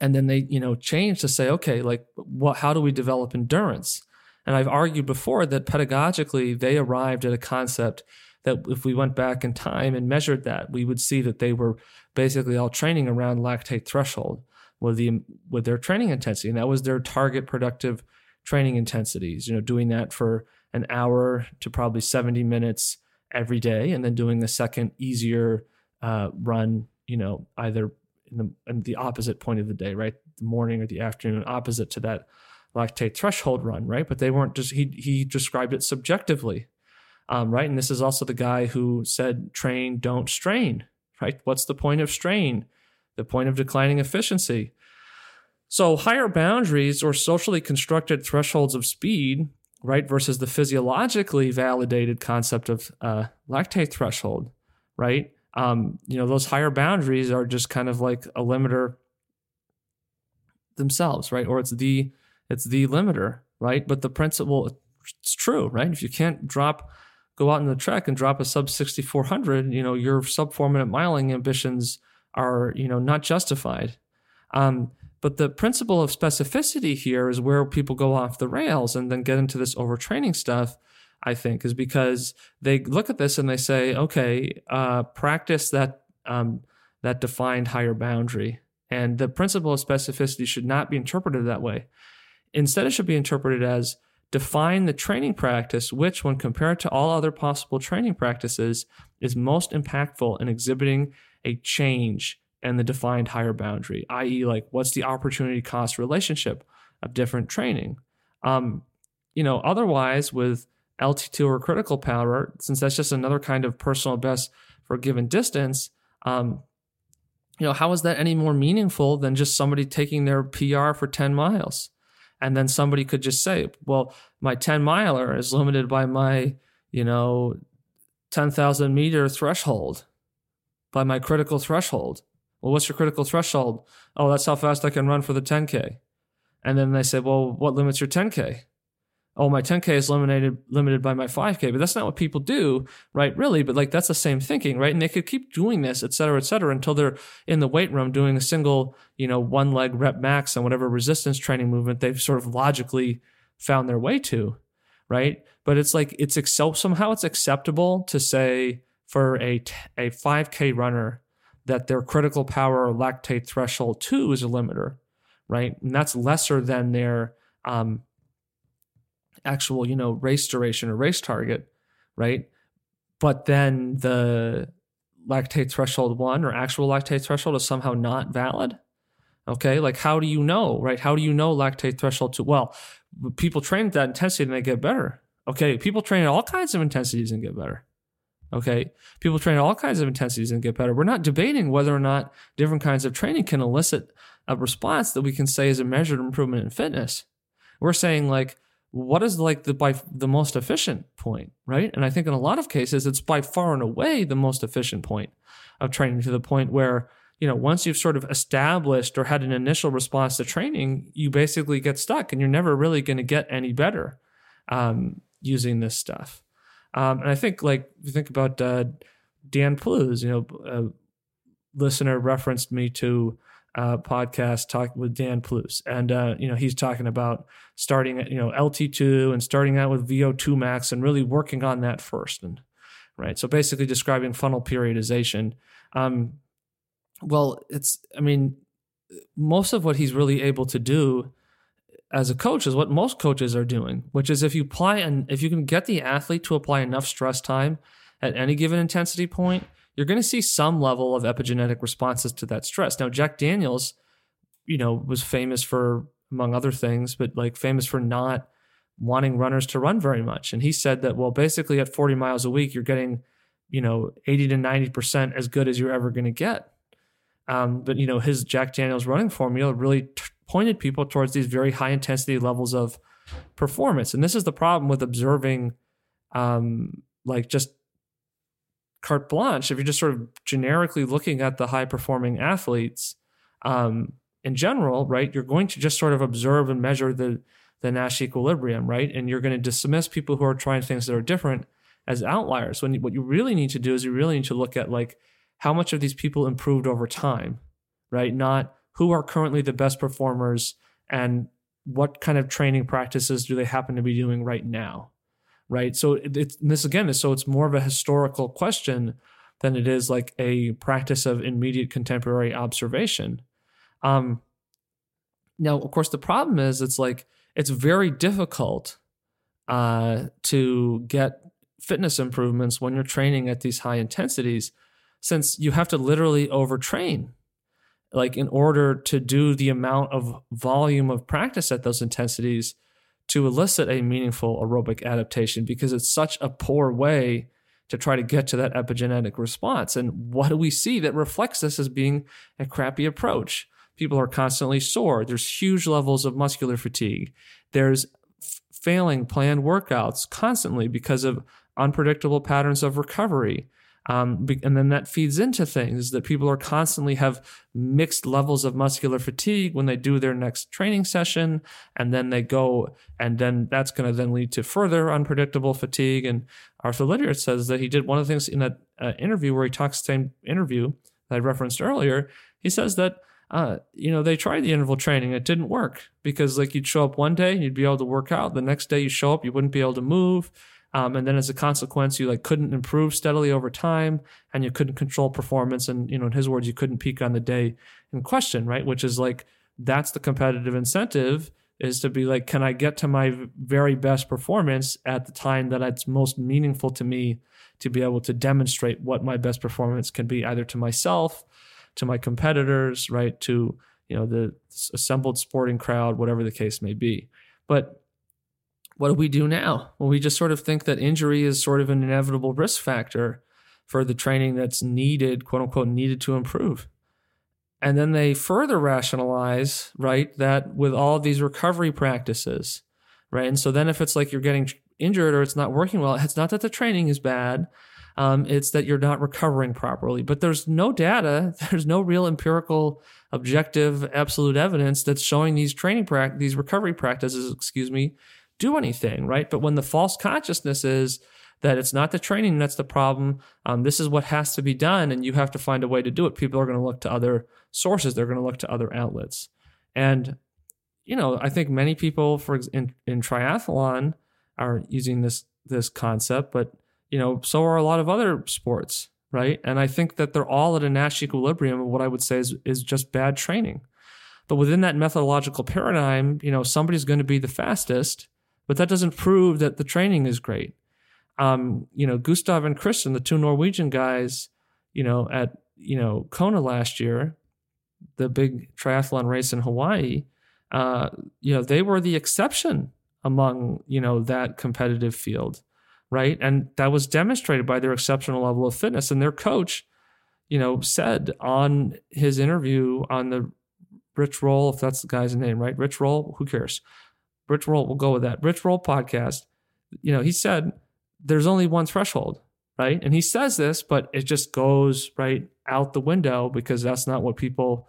and then they, you know, changed to say, okay, like, what? How do we develop endurance? And I've argued before that pedagogically, they arrived at a concept that if we went back in time and measured that, we would see that they were basically all training around lactate threshold with the with their training intensity, and that was their target productive training intensities. You know, doing that for an hour to probably seventy minutes every day, and then doing a second easier uh, run. You know, either in the in the opposite point of the day, right, the morning or the afternoon, opposite to that lactate threshold run, right? But they weren't just he he described it subjectively, um, right? And this is also the guy who said train, don't strain right? What's the point of strain? The point of declining efficiency. So, higher boundaries or socially constructed thresholds of speed, right, versus the physiologically validated concept of uh, lactate threshold, right? Um, you know, those higher boundaries are just kind of like a limiter themselves, right? Or it's the it's the limiter, right? But the principle it's true, right? If you can't drop go out in the trek and drop a sub 6400, you know, your sub 4 minute miling ambitions are, you know, not justified. Um, but the principle of specificity here is where people go off the rails and then get into this overtraining stuff. I think is because they look at this and they say, okay, uh, practice that um, that defined higher boundary, and the principle of specificity should not be interpreted that way. Instead, it should be interpreted as define the training practice which, when compared to all other possible training practices, is most impactful in exhibiting a change and the defined higher boundary, i.e., like what's the opportunity cost relationship of different training. Um, you know, otherwise with LT2 or critical power, since that's just another kind of personal best for a given distance, um, you know, how is that any more meaningful than just somebody taking their PR for 10 miles? And then somebody could just say, well, my 10 miler is limited by my, you know, 10,000 meter threshold, by my critical threshold. Well, what's your critical threshold? Oh, that's how fast I can run for the 10K. And then they say, well, what limits your 10K? Oh, my 10K is limited limited by my 5K. But that's not what people do, right? Really, but like that's the same thinking, right? And they could keep doing this, et cetera, et cetera, until they're in the weight room doing a single, you know, one leg rep max on whatever resistance training movement they've sort of logically found their way to, right? But it's like it's somehow it's acceptable to say for a a 5K runner that their critical power or lactate threshold two is a limiter, right? And that's lesser than their um, actual, you know, race duration or race target, right? But then the lactate threshold one or actual lactate threshold is somehow not valid. Okay, like how do you know, right? How do you know lactate threshold two? Well, people train at that intensity and they get better. Okay, people train at all kinds of intensities and get better. Okay. People train at all kinds of intensities and get better. We're not debating whether or not different kinds of training can elicit a response that we can say is a measured improvement in fitness. We're saying like, what is like the by the most efficient point, right? And I think in a lot of cases, it's by far and away the most efficient point of training to the point where, you know, once you've sort of established or had an initial response to training, you basically get stuck and you're never really going to get any better um, using this stuff. Um, and I think like you think about uh, Dan Plews, you know, a listener referenced me to a podcast talk with Dan Plews, and uh, you know he's talking about starting at you know LT2 and starting out with VO2 max and really working on that first, and right. So basically describing funnel periodization. Um, well, it's I mean most of what he's really able to do as a coach is what most coaches are doing, which is if you apply and if you can get the athlete to apply enough stress time at any given intensity point, you're going to see some level of epigenetic responses to that stress. Now, Jack Daniels, you know, was famous for among other things, but like famous for not wanting runners to run very much. And he said that well, basically at 40 miles a week, you're getting, you know, 80 to 90% as good as you're ever going to get. Um, but you know, his Jack Daniels running formula really t- pointed people towards these very high intensity levels of performance. And this is the problem with observing, um, like just carte blanche. If you're just sort of generically looking at the high performing athletes um, in general, right, you're going to just sort of observe and measure the the Nash equilibrium, right? And you're going to dismiss people who are trying things that are different as outliers. When what you really need to do is you really need to look at like how much of these people improved over time, right? Not who are currently the best performers and what kind of training practices do they happen to be doing right now right? So it's this again is so it's more of a historical question than it is like a practice of immediate contemporary observation. Um now of course the problem is it's like it's very difficult uh to get fitness improvements when you're training at these high intensities since you have to literally overtrain like in order to do the amount of volume of practice at those intensities to elicit a meaningful aerobic adaptation because it's such a poor way to try to get to that epigenetic response. And what do we see that reflects this as being a crappy approach? People are constantly sore. There's huge levels of muscular fatigue. There's f- failing planned workouts constantly because of unpredictable patterns of recovery. Um, and then that feeds into things that people are constantly have mixed levels of muscular fatigue when they do their next training session. And then they go, and then that's going to then lead to further unpredictable fatigue. And Arthur Lydiard says that he did one of the things in that uh, interview where he talks, same interview that I referenced earlier. He says that uh, you know, they tried the interval training. It didn't work because, like, you'd show up one day, and you'd be able to work out. The next day, you show up, you wouldn't be able to move. Um, and then as a consequence, you like couldn't improve steadily over time and you couldn't control performance. And, you know, in his words, you couldn't peak on the day in question, right? Which is like, that's the competitive incentive is to be like, can I get to my very best performance at the time that it's most meaningful to me to be able to demonstrate what my best performance can be, either to myself, to my competitors, right? To, you know, the assembled sporting crowd, whatever the case may be. But what do we do now? Well, we just sort of think that injury is sort of an inevitable risk factor for the training that's needed, quote unquote, needed to improve. And then they further rationalize, right, that with all of these recovery practices, right? And so then if it's like you're getting injured or it's not working well, it's not that the training is bad. Um, it's that you're not recovering properly. But there's no data, there's no real empirical, objective, absolute evidence that's showing these training practice, these recovery practices, excuse me, do anything, right? But when the false consciousness is that it's not the training that's the problem, um, this is what has to be done, and you have to find a way to do it. People are going to look to other sources. They're going to look to other outlets, and you know, I think many people, for in, in triathlon, are using this this concept, but you know, so are a lot of other sports, right? And I think that they're all at a Nash equilibrium. Of what I would say is is just bad training. But within that methodological paradigm, you know, somebody's going to be the fastest but that doesn't prove that the training is great. Um, you know, Gustav and Kristian, the two Norwegian guys, you know, at you know Kona last year, the big triathlon race in Hawaii, uh, you know, they were the exception among you know that competitive field, right? And that was demonstrated by their exceptional level of fitness. And their coach, you know, said on his interview on the Rich Roll, if that's the guy's name, right? Rich Roll, who cares? Rich Roll, we'll go with that. Rich Roll podcast, you know, he said there's only one threshold, right? And he says this, but it just goes right out the window because that's not what people,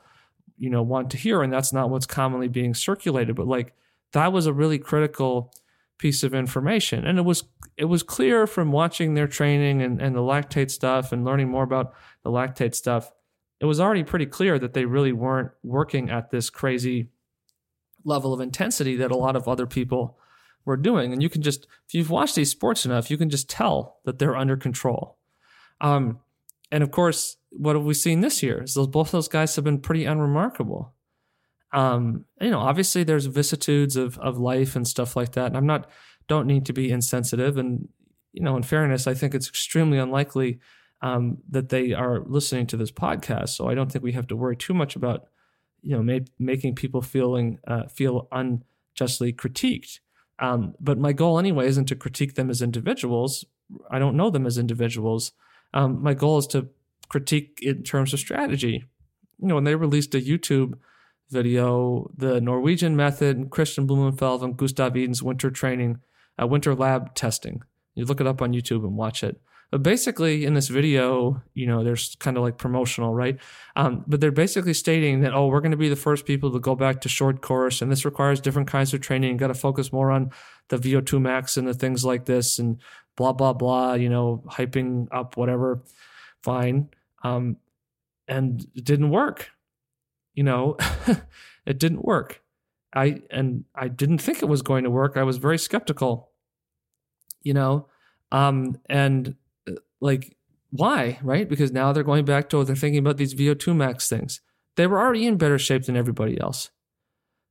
you know, want to hear. And that's not what's commonly being circulated. But like that was a really critical piece of information. And it was it was clear from watching their training and, and the lactate stuff and learning more about the lactate stuff, it was already pretty clear that they really weren't working at this crazy level of intensity that a lot of other people were doing. And you can just, if you've watched these sports enough, you can just tell that they're under control. Um, and of course, what have we seen this year? Is those both those guys have been pretty unremarkable. Um, you know, obviously there's vicissitudes of of life and stuff like that. And I'm not don't need to be insensitive. And you know, in fairness, I think it's extremely unlikely um, that they are listening to this podcast. So I don't think we have to worry too much about you know, making people feeling uh, feel unjustly critiqued. Um, but my goal anyway isn't to critique them as individuals. I don't know them as individuals. Um, my goal is to critique in terms of strategy. You know, when they released a YouTube video, the Norwegian method, Kristian Blummenfelt and Gustav Iden's winter training, uh, winter lab testing. You look it up on YouTube and watch it. But basically, in this video, you know, there's kind of like promotional, right? Um, but they're basically stating that, oh, we're going to be the first people to go back to short course, and this requires different kinds of training. Got to focus more on the VO2 max and the things like this, and blah blah blah. You know, hyping up whatever. Fine, um, and it didn't work. You know, it didn't work. I and I didn't think it was going to work. I was very skeptical. You know, um, and like why right? Because now they're going back to they're thinking about these vo2 max things. They were already in better shape than everybody else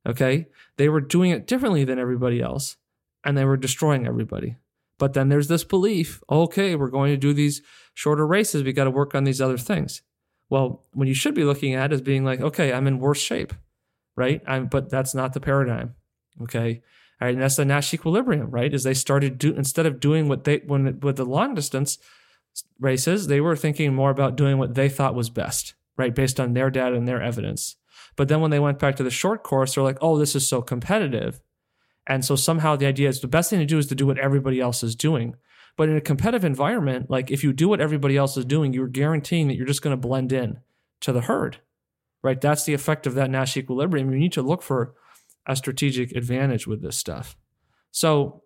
okay? They were doing it differently than everybody else and they were destroying everybody. But then there's this belief okay we're going to do these shorter races. We got to work on these other things. Well what you should be looking at is being like okay i'm in worse shape right? I'm, but that's not the paradigm okay? All right and that's the nash equilibrium right? Is they started do instead of doing what they when with the long distance races, they were thinking more about doing what they thought was best, right? Based on their data and their evidence. But then when they went back to the short course, they're like, oh, this is so competitive. And so somehow the idea is the best thing to do is to do what everybody else is doing. But in a competitive environment, like if you do what everybody else is doing, you're guaranteeing that you're just going to blend in to the herd, right? That's the effect of that Nash equilibrium. You need to look for a strategic advantage with this stuff. So,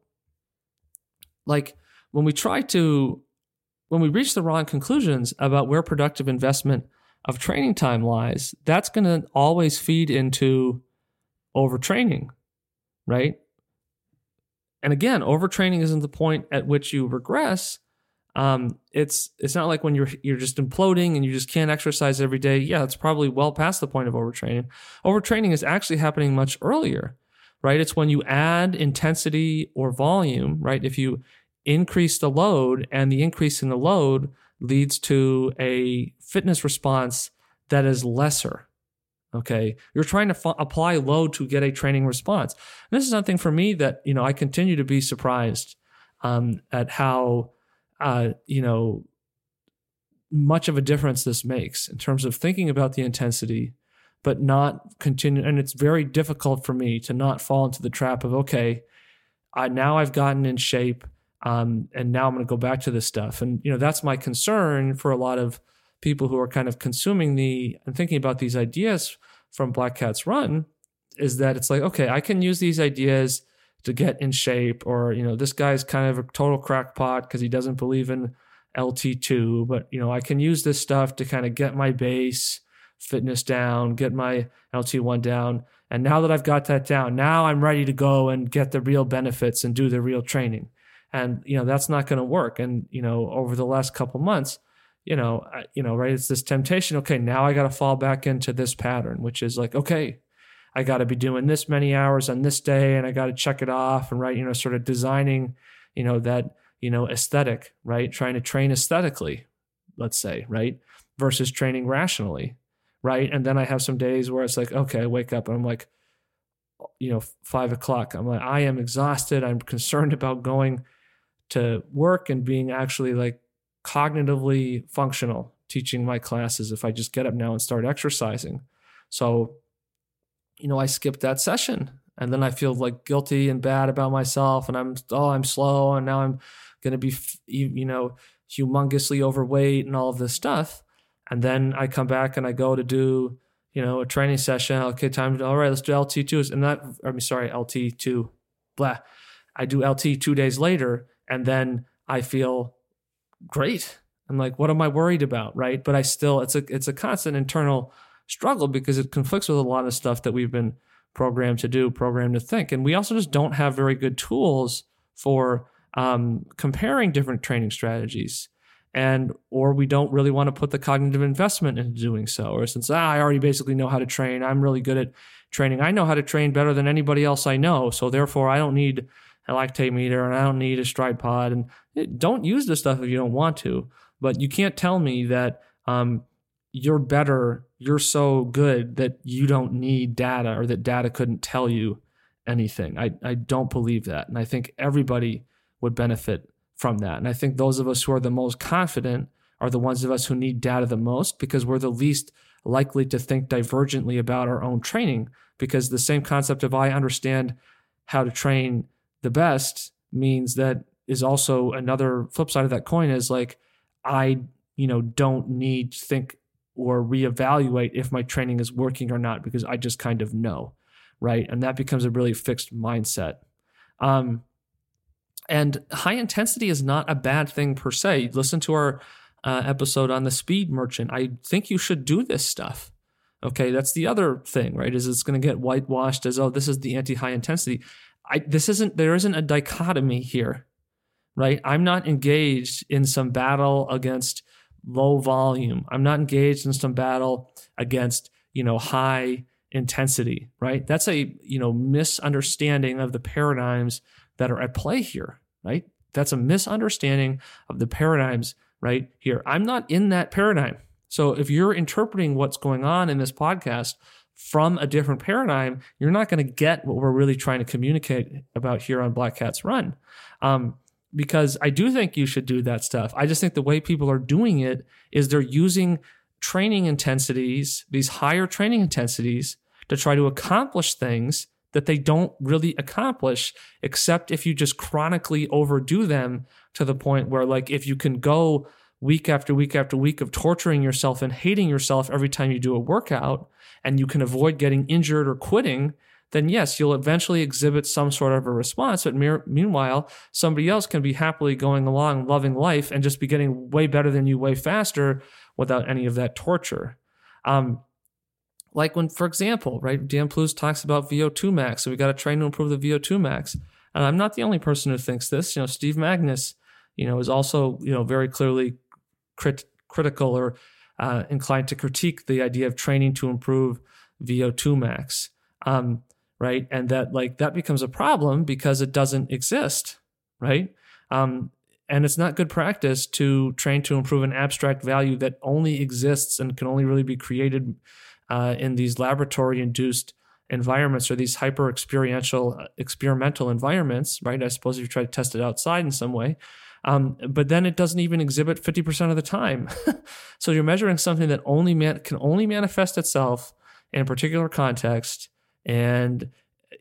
like when we try to, when we reach the wrong conclusions about where productive investment of training time lies, that's going to always feed into overtraining, right? And again, overtraining isn't the point at which you regress. Um, it's it's not like when you're you're just imploding and you just can't exercise every day. Yeah, it's probably well past the point of overtraining. Overtraining is actually happening much earlier, right? It's when you add intensity or volume, right? If you increase the load and the increase in the load leads to a fitness response that is lesser. Okay. You're trying to f- apply load to get a training response. And this is something for me that, you know, I continue to be surprised um, at how, uh, you know, much of a difference this makes in terms of thinking about the intensity, but not continue. And it's very difficult for me to not fall into the trap of, okay, I, now I've gotten in shape. Um, and now I'm going to go back to this stuff. And, you know, that's my concern for a lot of people who are kind of consuming the and thinking about these ideas from Black Cats Run is that it's like, okay, I can use these ideas to get in shape, or, you know, this guy's kind of a total crackpot because he doesn't believe in LT2, but, you know, I can use this stuff to kind of get my base fitness down, get my LT1 down. And now that I've got that down, now I'm ready to go and get the real benefits and do the real training and you know that's not going to work. And you know over the last couple months you know you know right it's this temptation okay now i got to fall back into this pattern which is like okay i got to be doing this many hours on this day and i got to check it off and right you know sort of designing you know that you know aesthetic right? Trying to train aesthetically let's say right versus training rationally right? And then i have some days where it's like okay i wake up and i'm like you know five o'clock. I'm like i am exhausted. I'm concerned about going to work and being actually like cognitively functional teaching my classes if I just get up now and start exercising. So, you know, I skipped that session and then I feel like guilty and bad about myself and I'm oh, I'm slow and now I'm going to be you know, humongously overweight and all of this stuff. And then I come back and I go to do, you know, a training session. Okay, time to all right, let's do LT2 and that I mean sorry, LT2 blah. I do LT 2 days later and then I feel great. I'm like, what am I worried about, right? But I still, it's a it's a constant internal struggle because it conflicts with a lot of stuff that we've been programmed to do, programmed to think, and we also just don't have very good tools for um, comparing different training strategies. And or we don't really want to put the cognitive investment into doing so. Or since ah, i already basically know how to train i'm really good at training. I know how to train better than anybody else i know. So therefore i don't need a lactate meter and I don't need a stride pod. And it, don't use this stuff if you don't want to. But you can't tell me that um, you're better, you're so good that you don't need data or that data couldn't tell you anything. I, I don't believe that. And I think everybody would benefit from that. And I think those of us who are the most confident are the ones of us who need data the most because we're the least likely to think divergently about our own training because the same concept of I understand how to train the best means that is also another flip side of that coin is like I, you know, don't need to think or reevaluate if my training is working or not because I just kind of know, right? And that becomes a really fixed mindset. Um, and high intensity is not a bad thing per se. Listen to our uh, episode on the speed merchant. I think you should do this stuff. Okay, that's the other thing, right? Is it's going to get whitewashed as oh, this is the anti high intensity. I, this isn't there isn't a dichotomy here, right? I'm not engaged in some battle against low volume. I'm not engaged in some battle against you know high intensity, right? That's a you know misunderstanding of the paradigms that are at play here, right? That's a misunderstanding of the paradigms right here. I'm not in that paradigm. So if you're interpreting what's going on in this podcast from a different paradigm, you're not going to get what we're really trying to communicate about here on Black Cats Run. Um, because I do think you should do that stuff. I just think the way people are doing it is they're using training intensities, these higher training intensities, to try to accomplish things that they don't really accomplish, except if you just chronically overdo them to the point where, like, if you can go week after week after week of torturing yourself and hating yourself every time you do a workout, and you can avoid getting injured or quitting, then yes, you'll eventually exhibit some sort of a response. But me- meanwhile, somebody else can be happily going along, loving life, and just be getting way better than you, way faster without any of that torture. Um, like when, for example, right, Dan Plews talks about VO2 max, so we got to train to improve the VO2 max. And I'm not the only person who thinks this. You know, Steve Magness, you know, is also, you know, very clearly crit- critical or uh, inclined to critique the idea of training to improve VO2 max. Um, right? And that like that becomes a problem because it doesn't exist, right? Um, and it's not good practice to train to improve an abstract value that only exists and can only really be created uh, in these laboratory induced environments or these hyper experiential experimental environments, right? I suppose if you try to test it outside in some way. Um, but then it doesn't even exhibit 50% of the time. so you're measuring something that only man- can only manifest itself in a particular context and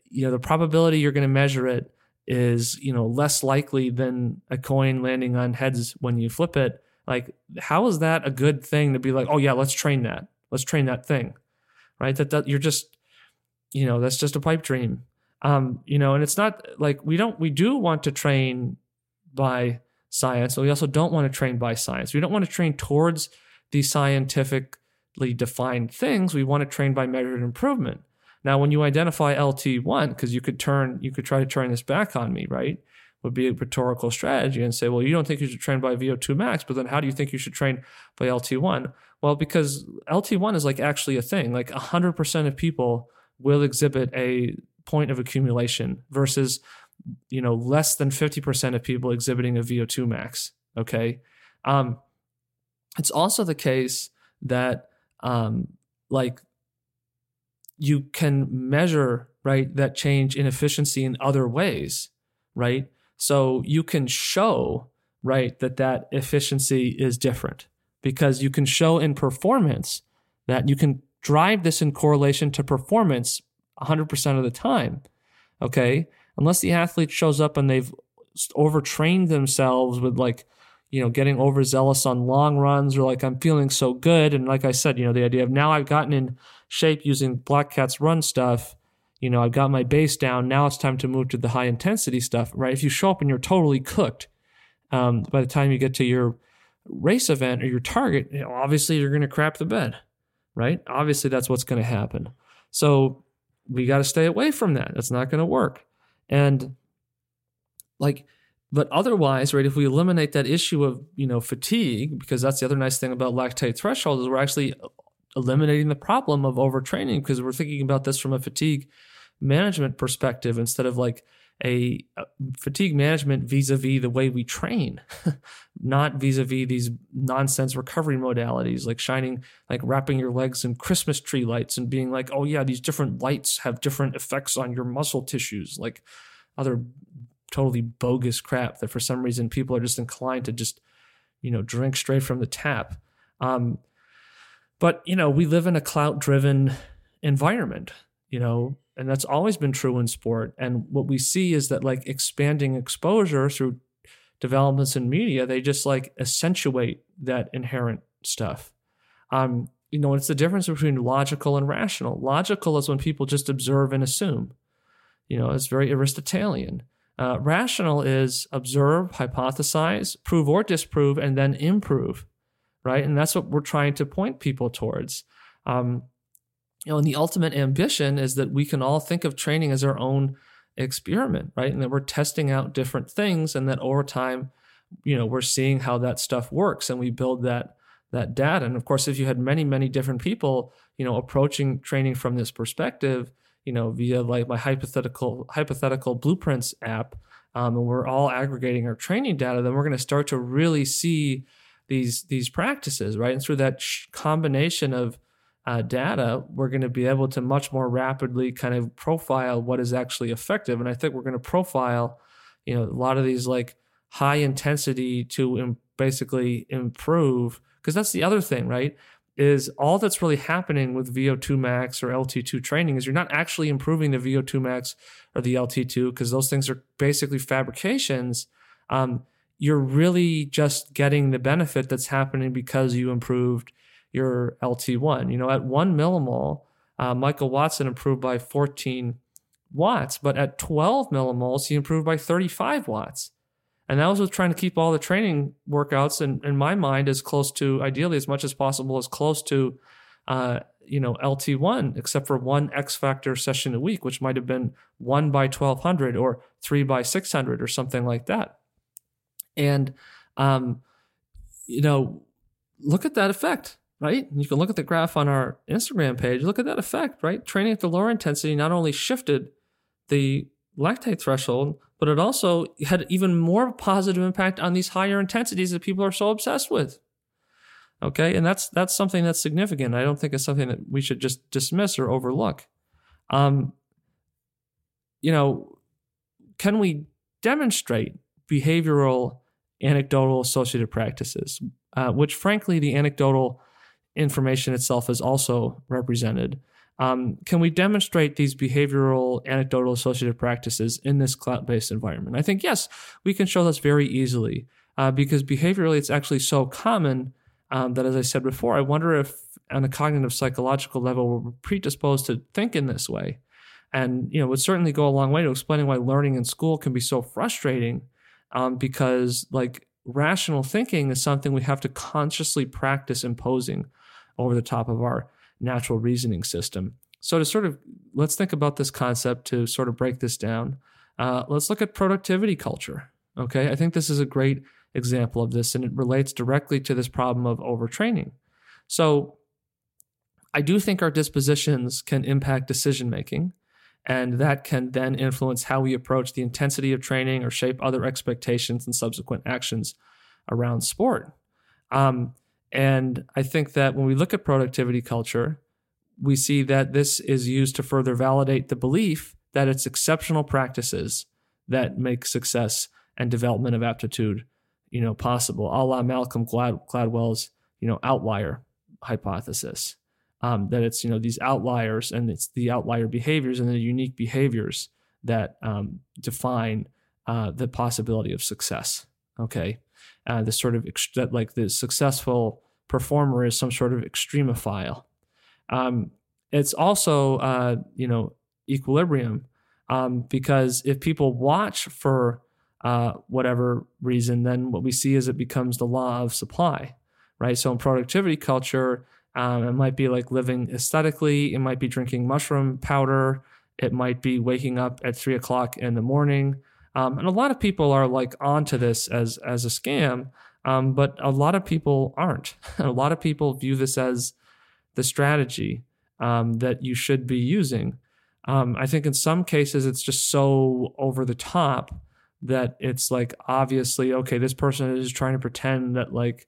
you know the probability you're going to measure it is you know less likely than a coin landing on heads when you flip it. Like how is that a good thing to be like oh yeah let's train that. Let's train that thing. Right? That, that you're just you know that's just a pipe dream. Um you know and it's not like we don't we do want to train by science we also don't want to train by science we don't want to train towards the scientifically defined things we want to train by measured improvement now, when you identify LT1, because you could turn, you could try to turn this back on me, right? Would be a rhetorical strategy and say, well, you don't think you should train by VO2 max, but then how do you think you should train by LT1? Well, because LT1 is like actually a thing. Like 100% of people will exhibit a point of accumulation versus, you know, less than 50% of people exhibiting a VO2 max. Okay. Um, it's also the case that, um, like you can measure right that change in efficiency in other ways right so you can show right that that efficiency is different because you can show in performance that you can drive this in correlation to performance 100% of the time okay unless the athlete shows up and they've overtrained themselves with like you know getting overzealous on long runs or like i'm feeling so good and like i said you know the idea of now i've gotten in shape using Black Cats Run stuff. You know, I've got my base down. Now it's time to move to the high intensity stuff, right? If you show up and you're totally cooked, um, by the time you get to your race event or your target, you know, obviously you're going to crap the bed, right? Obviously that's what's going to happen. So we got to stay away from that. That's not going to work. And like, but otherwise, right, if we eliminate that issue of, you know, fatigue, because that's the other nice thing about lactate threshold is we're actually uh, eliminating the problem of overtraining because we're thinking about this from a fatigue management perspective instead of like a, fatigue management vis-a-vis the way we train not vis-a-vis these nonsense recovery modalities like shining like wrapping your legs in christmas tree lights and being like oh yeah these different lights have different effects on your muscle tissues like other totally bogus crap that for some reason people are just inclined to just you know drink straight from the tap. Um, but, you know, we live in a clout driven environment, you know, and that's always been true in sport. And what we see is that like expanding exposure through developments in media, they just like accentuate that inherent stuff. Um, you know, it's the difference between logical and rational. Logical is when people just observe and assume. You know, it's very Aristotelian. Uh, rational is observe, hypothesize, prove or disprove, and then improve right? And that's what we're trying to point people towards. Um, you know, and the ultimate ambition is that we can all think of training as our own experiment, right? And that we're testing out different things, and that over time, you know, we're seeing how that stuff works, and we build that that data. And of course, if you had many, many different people, you know, approaching training from this perspective, you know, via like my hypothetical hypothetical blueprints app, um, and we're all aggregating our training data, then we're going to start to really see these these practices, right? And through that combination of uh, data, we're going to be able to much more rapidly kind of profile what is actually effective. And I think we're going to profile, you know, a lot of these like high intensity to Im- basically improve because that's the other thing, right? Is all that's really happening with VO2 max or LT2 training is you're not actually improving the VO2 max or the LT2 because those things are basically fabrications. Um, you're really just getting the benefit that's happening because you improved your LT1. You know, at one millimole, uh, Michael Watson improved by 14 watts, but at 12 millimoles, he improved by 35 watts. And that was with trying to keep all the training workouts in, in my mind as close to, ideally, as much as possible, as close to, uh, you know, LT1, except for one X Factor session a week, which might have been one by 1200 or three by 600 or something like that. And, um, you know, look at that effect, right? You can look at the graph on our Instagram page. Look at that effect, right? Training at the lower intensity not only shifted the lactate threshold, but it also had even more positive impact on these higher intensities that people are so obsessed with. Okay, and that's that's something that's significant. I don't think it's something that we should just dismiss or overlook. Um, you know, can we demonstrate behavioral anecdotal associative practices, uh, which frankly the anecdotal information itself is also represented? Um, can we demonstrate these behavioral anecdotal associative practices in this cloud based environment? I think yes, we can show this very easily uh, because behaviorally it's actually so common um, that, as I said before, I wonder if on a cognitive psychological level we're predisposed to think in this way. And you know, would certainly go a long way to explaining why learning in school can be so frustrating um, because like rational thinking is something we have to consciously practice imposing over the top of our natural reasoning system. So, to sort of let's think about this concept to sort of break this down. Uh, let's look at productivity culture. Okay, I think this is a great example of this, and it relates directly to this problem of overtraining. So, I do think our dispositions can impact decision making, and that can then influence how we approach the intensity of training or shape other expectations and subsequent actions around sport. Um, and I think that when we look at productivity culture, we see that this is used to further validate the belief that it's exceptional practices that make success and development of aptitude, you know, possible. A la Malcolm Glad- Gladwell's, you know, outlier hypothesis. Um, that it's you know these outliers and it's the outlier behaviors and the unique behaviors that um, define uh, the possibility of success. Okay, uh, the sort of ex- that like the successful performer is some sort of extremophile. Um, it's also, uh, you know, equilibrium um, because if people watch for uh, whatever reason, then what we see is it becomes the law of supply, right? So in productivity culture, um, it might be like living aesthetically. It might be drinking mushroom powder. It might be waking up at three o'clock in the morning. Um, and a lot of people are like onto this as as a scam. Um, but a lot of people aren't. a lot of people view this as the strategy um, that you should be using. Um, I think in some cases it's just so over the top that it's like obviously okay, this person is trying to pretend that like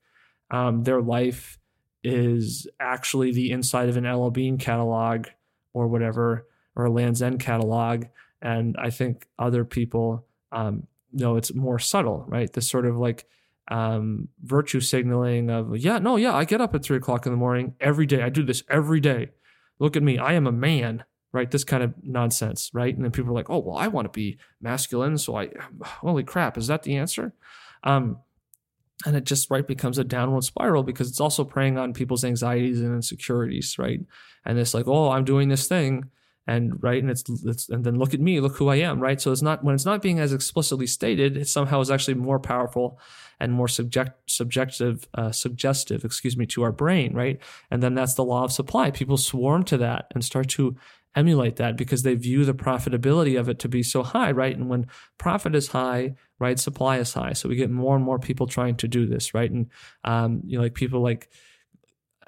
um, their life is actually the inside of an L.L. Bean catalog or whatever or a Land's End catalog, and I think other people um, know it's more subtle, right? This sort of like um, virtue signaling of, yeah, no, yeah, I get up at three o'clock in the morning every day. I do this every day. Look at me. I am a man, right? This kind of nonsense, right? And then people are like, oh, well, I want to be masculine. So I, holy crap, is that the answer? Um, and it just right becomes a downward spiral because it's also preying on people's anxieties and insecurities, right? And it's like, oh, I'm doing this thing and right and it's, it's and then look at me look who i am right? So it's not when it's not being as explicitly stated it somehow is actually more powerful and more subject subjective uh, suggestive excuse me to our brain right? And then that's the law of supply. People swarm to that and start to emulate that because they view the profitability of it to be so high right? And when profit is high right supply is high. So we get more and more people trying to do this right? And um, you know like people like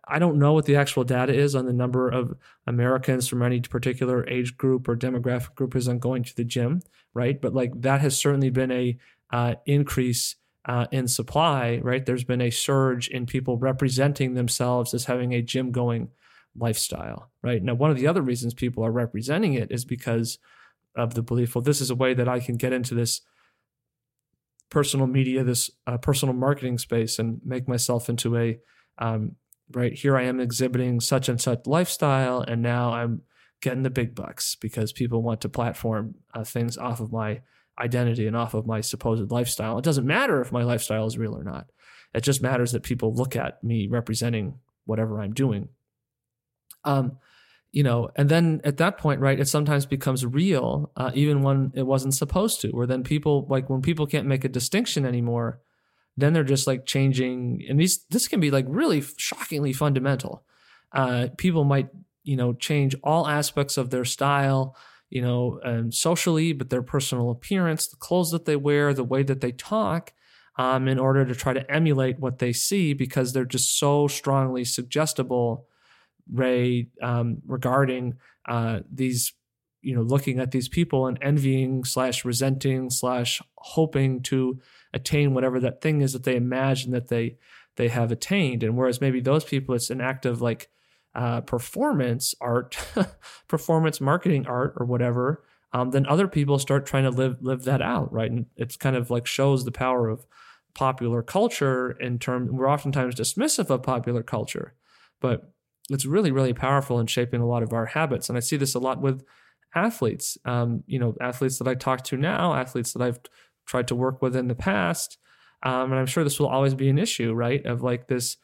I don't know what the actual data is on the number of Americans from any particular age group or demographic group is on going to the gym, right? But like that has certainly been a uh, increase uh, in supply, right? There's been a surge in people representing themselves as having a gym going lifestyle, right? Now, one of the other reasons people are representing it is because of the belief, well, this is a way that I can get into this personal media, this uh, personal marketing space, and make myself into a um, right here. I am exhibiting such and such lifestyle, and now I'm getting the big bucks because people want to platform uh, things off of my identity and off of my supposed lifestyle. It doesn't matter if my lifestyle is real or not. It just matters that people look at me representing whatever I'm doing. Um, you know, and then at that point, right, it sometimes becomes real, uh, even when it wasn't supposed to. Where then people, like when people can't make a distinction anymore, then they're just like changing. And these, this can be like really shockingly fundamental. Uh, people might, you know, change all aspects of their style, you know, and socially, but their personal appearance, the clothes that they wear, the way that they talk, um, in order to try to emulate what they see because they're just so strongly suggestible Ray um, regarding uh, these, you know, looking at these people and envying slash resenting slash hoping to attain whatever that thing is that they imagine that they they have attained. And whereas maybe those people, it's an act of like uh, performance art, performance marketing art, or whatever. Um, then other people start trying to live live that out, right? And it's kind of like shows the power of popular culture in terms. We're oftentimes dismissive of popular culture, but it's really really powerful in shaping a lot of our habits and i see this a lot with athletes um, you know athletes that i talk to now athletes that i've tried to work with in the past um, and i'm sure this will always be an issue right of like this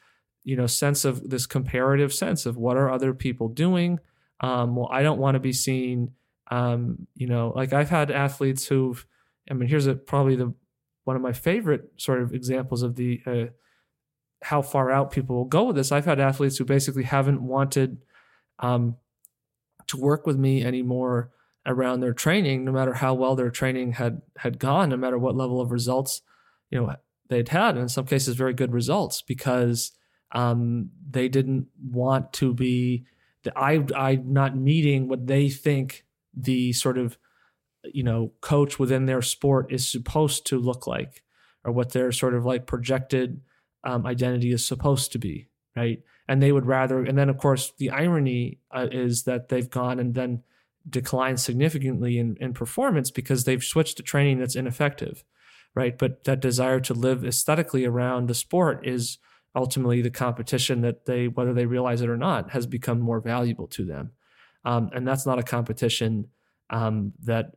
you know sense of this comparative sense of what are other people doing um, well i don't want to be seen um, you know like i've had athletes who've i mean here's a probably the one of my favorite sort of examples of the uh, how far out people will go with this. I've had athletes who basically haven't wanted um, to work with me anymore around their training, no matter how well their training had had gone, no matter what level of results you know they'd had, and in some cases very good results because um, they didn't want to be. I I'm not meeting what they think the sort of you know coach within their sport is supposed to look like, or what their sort of like projected um, identity is supposed to be, right? And they would rather, and then of course the irony uh, is that they've gone and then declined significantly in, in performance because they've switched to training that's ineffective, right? But that desire to live aesthetically around the sport is ultimately the competition that they, whether they realize it or not, has become more valuable to them. Um, and that's not a competition um, that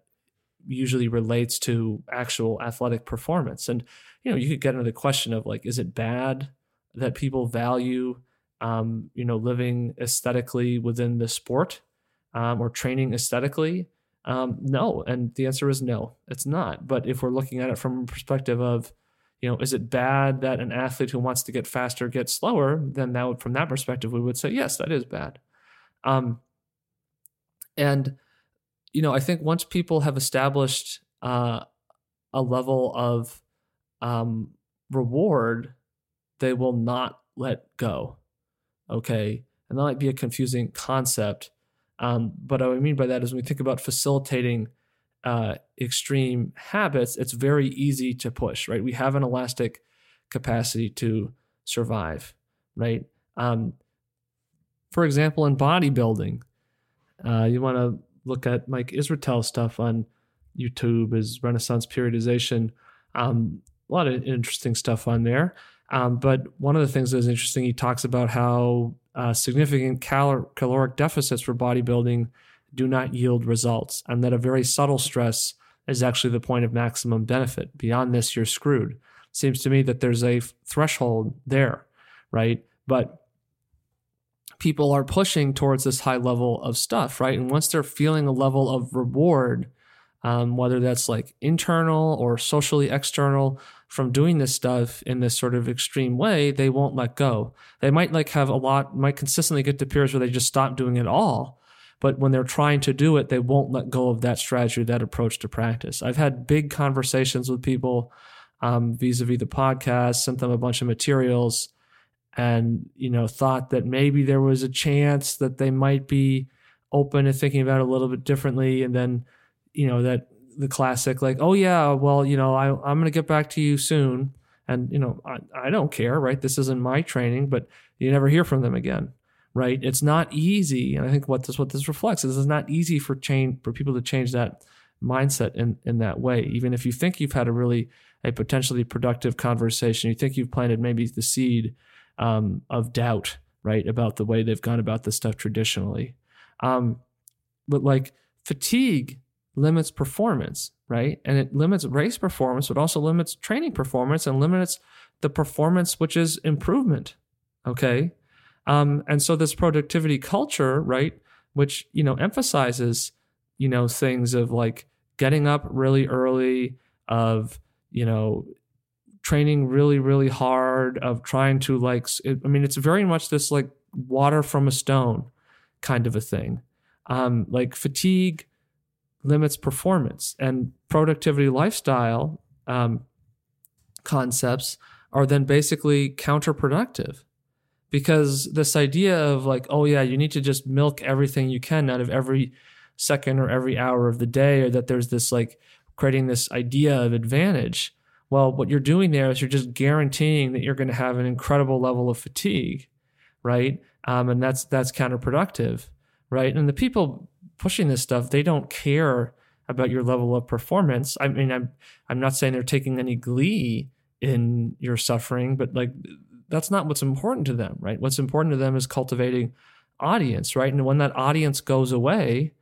usually relates to actual athletic performance. And you know, you could get into the question of like, is it bad that people value, um, you know, living aesthetically within the sport um, or training aesthetically? Um, no, and the answer is no, it's not. But if we're looking at it from a perspective of, you know, is it bad that an athlete who wants to get faster gets slower? Then that would, from that perspective, we would say yes, that is bad. Um, and you know, I think once people have established uh, a level of um, reward, they will not let go. Okay. And that might be a confusing concept. Um, but what I mean by that is when we think about facilitating uh, extreme habits, it's very easy to push, right? We have an elastic capacity to survive, right? Um, for example, in bodybuilding, uh, you want to look at Mike Israetel stuff on YouTube, his Renaissance periodization. Um, a lot of interesting stuff on there. Um, but one of the things that is interesting, he talks about how uh, significant calor- caloric deficits for bodybuilding do not yield results, and that a very subtle stress is actually the point of maximum benefit. Beyond this, you're screwed. Seems to me that there's a f- threshold there, right? But people are pushing towards this high level of stuff, right? And once they're feeling a level of reward, um, whether that's like internal or socially external, from doing this stuff in this sort of extreme way, they won't let go. They might like have a lot, might consistently get to periods where they just stop doing it all. But when they're trying to do it, they won't let go of that strategy, that approach to practice. I've had big conversations with people um, vis-a-vis the podcast, sent them a bunch of materials, and you know thought that maybe there was a chance that they might be open to thinking about it a little bit differently, and then you know that the classic like oh yeah well you know I, i'm going to get back to you soon and you know I, I don't care right this isn't my training but you never hear from them again right it's not easy and i think what this what this reflects is it's not easy for change for people to change that mindset in in that way even if you think you've had a really a potentially productive conversation. You think you've planted maybe the seed um, of doubt, right, about the way they've gone about this stuff traditionally. Um, but like fatigue limits performance, right? And it limits race performance, but also limits training performance and limits the performance, which is improvement. Okay. Um, and so this productivity culture, right, which, you know, emphasizes, you know, things of like getting up really early, of, you know, training really, really hard, of trying to like, it, I mean, it's very much this like water from a stone kind of a thing. Um, like fatigue limits performance. And productivity lifestyle um, concepts are then basically counterproductive. Because this idea of like oh yeah you need to just milk everything you can out of every second or every hour of the day or that there's this like creating this idea of advantage. Well what you're doing there is you're just guaranteeing that you're going to have an incredible level of fatigue right? Um, and that's that's counterproductive right? And the people pushing this stuff they don't care about your level of performance i mean i'm i'm not saying they're taking any glee in your suffering, but like that's not what's important to them, right? What's important to them is cultivating audience, right? And when that audience goes away,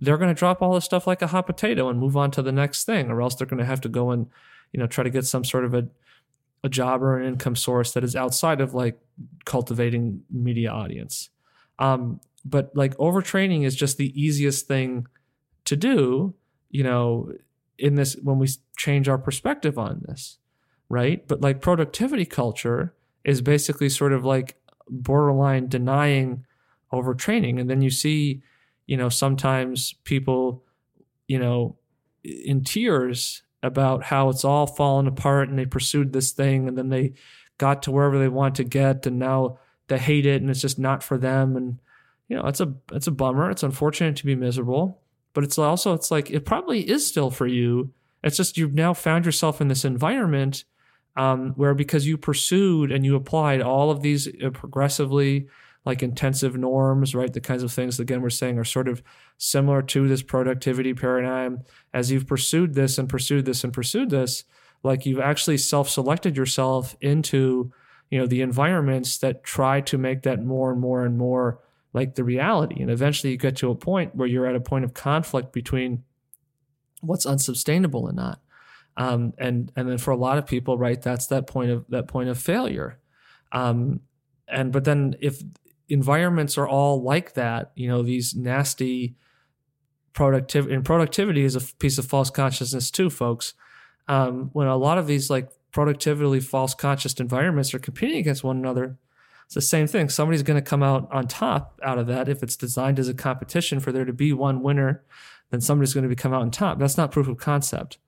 they're going to drop all this stuff like a hot potato and move on to the next thing, or else they're going to have to go and, you know, try to get some sort of a, a job or an income source that is outside of like cultivating media audience. Um, but like overtraining is just the easiest thing to do, you know, in this when we change our perspective on this right? But like productivity culture is basically sort of like borderline denying overtraining. And then you see, you know, sometimes people, you know, in tears about how it's all fallen apart and they pursued this thing and then they got to wherever they want to get and now they hate it and it's just not for them and you know it's a it's a bummer it's unfortunate to be miserable but it's also it's like it probably is still for you it's just you've now found yourself in this environment um, where because you pursued and you applied all of these uh, progressively like intensive norms, right? The kinds of things, again, we're saying are sort of similar to this productivity paradigm. As you've pursued this and pursued this and pursued this, like you've actually self selected yourself into, you know, the environments that try to make that more and more and more like the reality. And eventually you get to a point where you're at a point of conflict between what's unsustainable and not. Um, and and then for a lot of people, right, that's that point of that point of failure. Um, and but then if environments are all like that, you know, these nasty productivity and productivity is a piece of false consciousness too, folks. Um, when a lot of these like productively false conscious environments are competing against one another, it's the same thing. Somebody's going to come out on top out of that if it's designed as a competition for there to be one winner. Then somebody's going to be come out on top. That's not proof of concept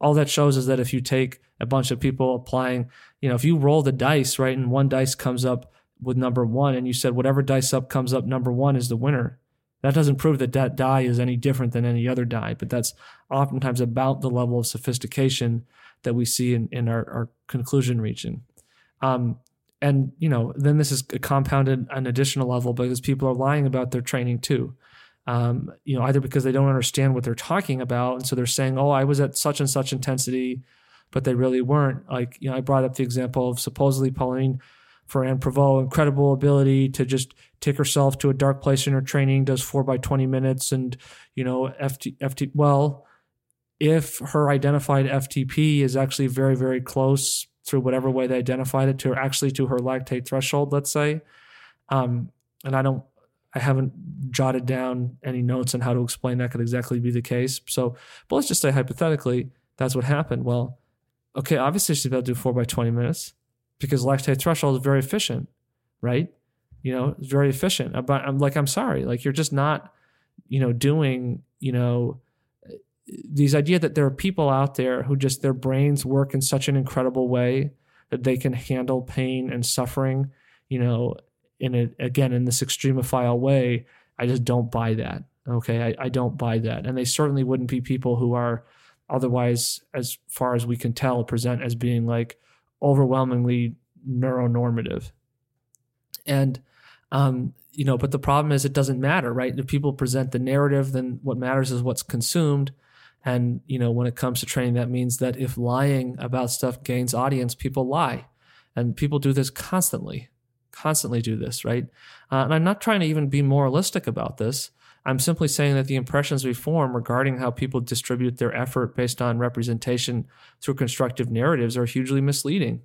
all that shows is that if you take a bunch of people applying, you know, if you roll the dice, right, and one dice comes up with number one, and you said whatever dice up comes up number one is the winner, that doesn't prove that that die is any different than any other die, but that's oftentimes about the level of sophistication that we see in, in our, our conclusion region. Um, and, you know, then this is compounded an additional level because people are lying about their training too um, you know, either because they don't understand what they're talking about, and so they're saying, "Oh, I was at such and such intensity," but they really weren't. Like, you know, I brought up the example of supposedly Pauline Ferrand-Prévot, incredible ability to just take herself to a dark place in her training, does four by twenty minutes, and you know, FT, FT. Well, if her identified FTP is actually very, very close through whatever way they identified it to, her, actually to her lactate threshold, let's say, um, and I don't I haven't jotted down any notes on how to explain that could exactly be the case. So, but let's just say hypothetically that's what happened. Well, okay, obviously she's about to do four by 20 minutes because lactate threshold is very efficient, right? You know, it's very efficient. But I'm like, I'm sorry, like you're just not, you know, doing, you know, these idea that there are people out there who just their brains work in such an incredible way that they can handle pain and suffering, you know, in a again in this extremophile way, I just don't buy that. Okay, I, I don't buy that, and they certainly wouldn't be people who are otherwise, as far as we can tell, present as being like overwhelmingly neuronormative. And um, you know, but the problem is it doesn't matter, right? If people present the narrative, then what matters is what's consumed. And, you know, when it comes to training, that means that if lying about stuff gains audience, people lie. And people do this constantly, constantly do this, right? Uh, and I'm not trying to even be moralistic about this. I'm simply saying that the impressions we form regarding how people distribute their effort based on representation through constructive narratives are hugely misleading.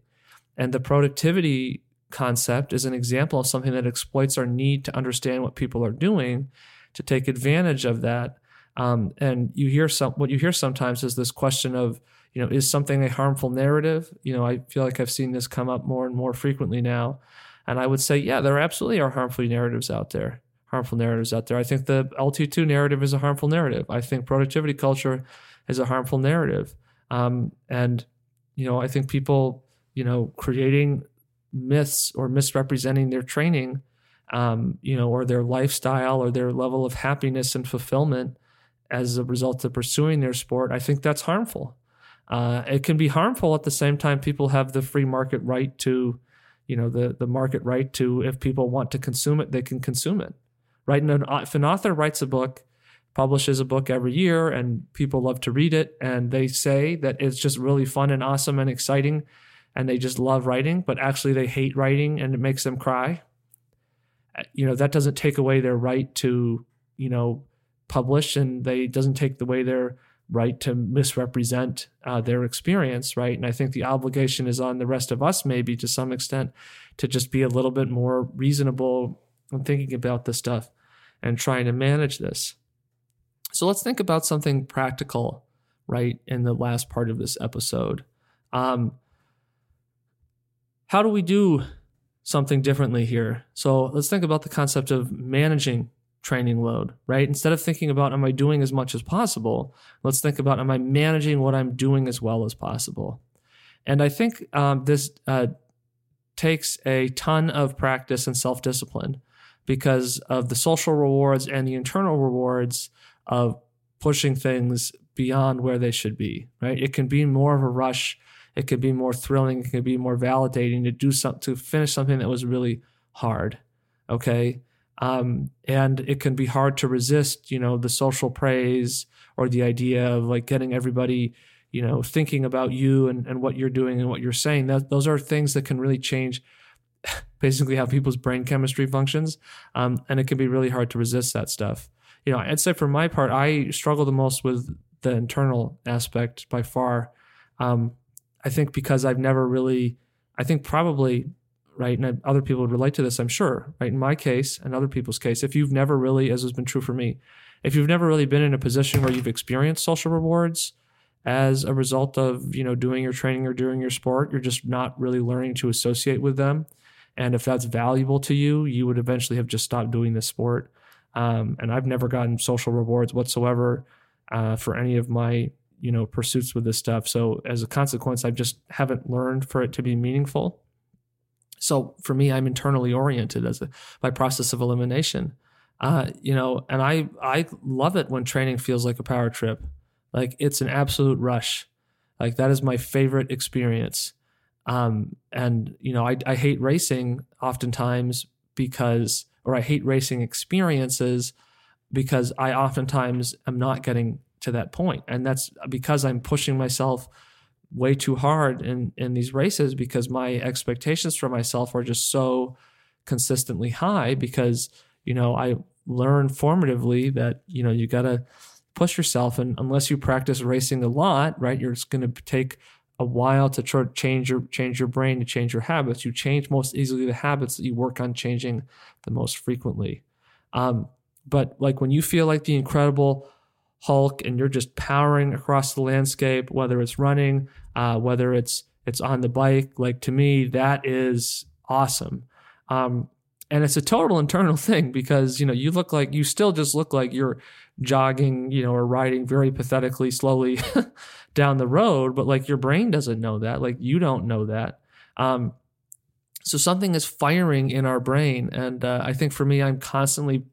And the productivity concept is an example of something that exploits our need to understand what people are doing to take advantage of that. Um, and you hear some what you hear sometimes is this question of you know is something a harmful narrative? You know i feel like i've seen this come up more and more frequently now. And i would say yeah there absolutely are harmful narratives out there harmful narratives out there. I think the lt2 narrative is a harmful narrative. I think productivity culture is a harmful narrative. Um, and you know i think people you know creating myths or misrepresenting their training um, you know or their lifestyle or their level of happiness and fulfillment as a result of pursuing their sport i think that's harmful uh, it can be harmful at the same time. People have the free market right to, you know, the the market right to if people want to consume it, they can consume it. Right? And an, if an author writes a book, publishes a book every year, and people love to read it, and they say that it's just really fun and awesome and exciting, and they just love writing, but actually they hate writing and it makes them cry. Uh, you know, that doesn't take away their right to, you know, publish, and they doesn't take away their right to misrepresent uh, their experience right? And i think the obligation is on the rest of us maybe to some extent to just be a little bit more reasonable when thinking about this stuff and trying to manage this. So let's think about something practical right in the last part of this episode. Um, how do we do something differently here? So let's think about the concept of managing training load, right? Instead of thinking about, am I doing as much as possible? Let's think about, am I managing what I'm doing as well as possible? And I think um, this uh, takes a ton of practice and self discipline because of the social rewards and the internal rewards of pushing things beyond where they should be, right? It can be more of a rush. It could be more thrilling. It can be more validating to do something, to finish something that was really hard. Okay. Um, and it can be hard to resist, you know, the social praise or the idea of like getting everybody, you know, thinking about you and, and what you're doing and what you're saying. That, those are things that can really change basically how people's brain chemistry functions. Um, and it can be really hard to resist that stuff. You know, I'd say for my part, I struggle the most with the internal aspect by far. Um, I think because I've never really, I think probably right? And other people would relate to this, I'm sure, right? In my case and other people's case, if you've never really, as has been true for me, if you've never really been in a position where you've experienced social rewards as a result of, you know, doing your training or doing your sport, you're just not really learning to associate with them. And if that's valuable to you, you would eventually have just stopped doing this sport. Um, and I've never gotten social rewards whatsoever uh, for any of my, you know, pursuits with this stuff. So as a consequence, I just haven't learned for it to be meaningful. So for me, I'm internally oriented as a by process of elimination. Uh, you know, and I I love it when training feels like a power trip. Like it's an absolute rush. Like that is my favorite experience. Um, and you know, I, I hate racing oftentimes because, or I hate racing experiences because I oftentimes am not getting to that point, and that's because I'm pushing myself way too hard in in these races because my expectations for myself are just so consistently high because you know I learned formatively that you know you got to push yourself and unless you practice racing a lot right you're just going to take a while to try change your change your brain to change your habits. You change most easily the habits that you work on changing the most frequently. Um, but like when you feel like the incredible Hulk and you're just powering across the landscape, whether it's running, uh, whether it's it's on the bike. Like to me, that is awesome. Um, and it's a total internal thing because you know you look like you still just look like you're jogging, you know, or riding very pathetically slowly down the road, but like your brain doesn't know that, like you don't know that. Um, so something is firing in our brain, and uh, I think for me, I'm constantly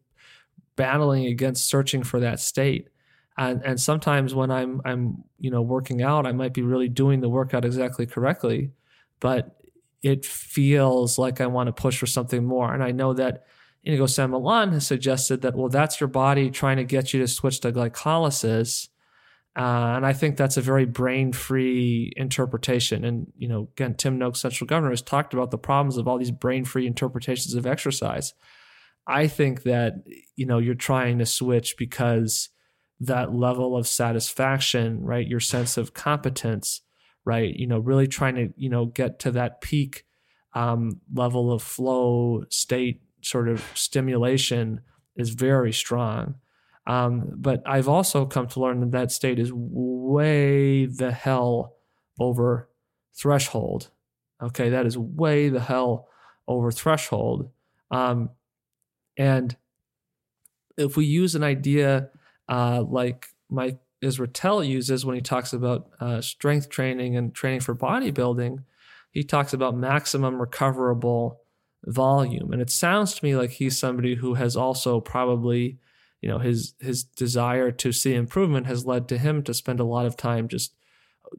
battling against searching for that state and and sometimes when I'm I'm you know working out, I might be really doing the workout exactly correctly, but it feels like I want to push for something more. And I know that Inigo San Millan has suggested that well, that's your body trying to get you to switch to glycolysis. Uh, and I think that's a very brain free interpretation. And, you know, again, Tim Noakes, central governor, has talked about the problems of all these brain free interpretations of exercise. I think that, you know, you're trying to switch because that level of satisfaction, right? Your sense of competence, right? You know, really trying to, you know, get to that peak um, level of flow state sort of stimulation is very strong. Um, but I've also come to learn that that state is way the hell over threshold. Okay, that is way the hell over threshold. Um, and if we use an idea uh, like Mike Israetel uses when he talks about uh, strength training and training for bodybuilding, he talks about maximum recoverable volume. And it sounds to me like he's somebody who has also probably, you know, his his desire to see improvement has led to him to spend a lot of time just,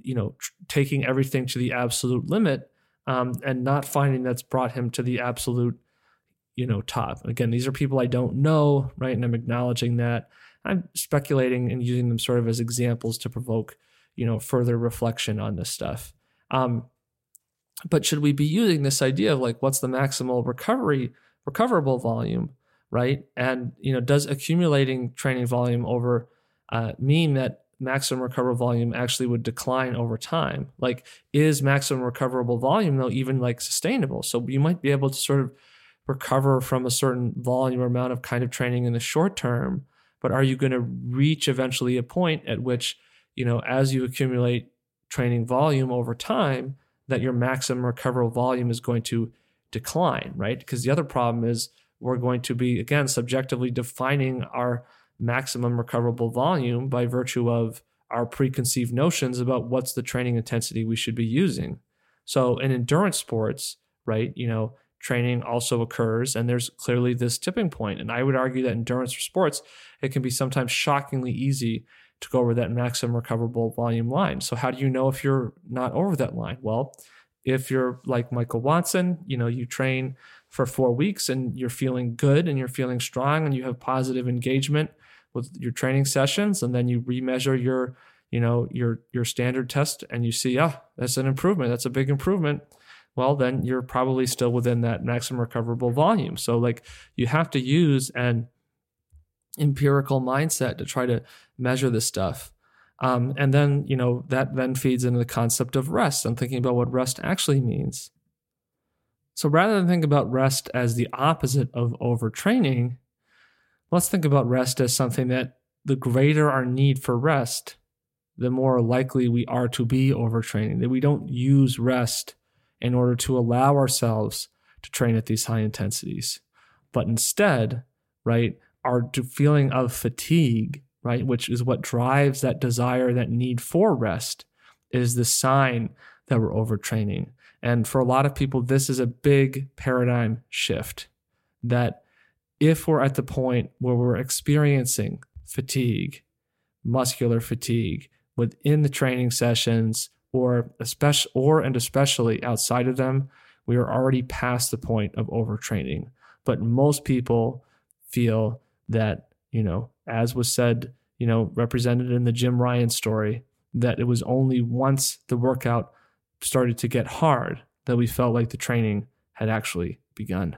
you know, tr- taking everything to the absolute limit um, and not finding that's brought him to the absolute, you know, top. Again, these are people I don't know, right? And I'm acknowledging that. I'm speculating and using them sort of as examples to provoke, you know, further reflection on this stuff. Um, but should we be using this idea of like what's the maximal recovery recoverable volume, right? And you know, does accumulating training volume over uh, mean that maximum recoverable volume actually would decline over time? Like, is maximum recoverable volume though even like sustainable? So you might be able to sort of recover from a certain volume or amount of kind of training in the short term, but are you going to reach eventually a point at which you know as you accumulate training volume over time that your maximum recoverable volume is going to decline, right? Because the other problem is we're going to be, again, subjectively defining our maximum recoverable volume by virtue of our preconceived notions about what's the training intensity we should be using. So in endurance sports, right, you know, training also occurs and there's clearly this tipping point. And I would argue that endurance for sports, it can be sometimes shockingly easy to go over that maximum recoverable volume line. So how do you know if you're not over that line? Well, if you're like Michael Watson, you know, you train for 4 weeks and you're feeling good and you're feeling strong and you have positive engagement with your training sessions and then you remeasure your, you know, your your standard test and you see, ah, that's an improvement. That's a big improvement. Well, then you're probably still within that maximum recoverable volume. So like you have to use an empirical mindset to try to measure this stuff. Um, and then, you know, that then feeds into the concept of rest and thinking about what rest actually means. So rather than think about rest as the opposite of overtraining, let's think about rest as something that the greater our need for rest, the more likely we are to be overtraining, that we don't use rest in order to allow ourselves to train at these high intensities, but instead, right, our feeling of fatigue, right, which is what drives that desire, that need for rest, is the sign that we're overtraining. And for a lot of people, this is a big paradigm shift that if we're at the point where we're experiencing fatigue, muscular fatigue within the training sessions, or especially or and especially outside of them, we are already past the point of overtraining. But most people feel that, you know, as was said, you know, represented in the Jim Ryun story, that it was only once the workout started to get hard that we felt like the training had actually begun.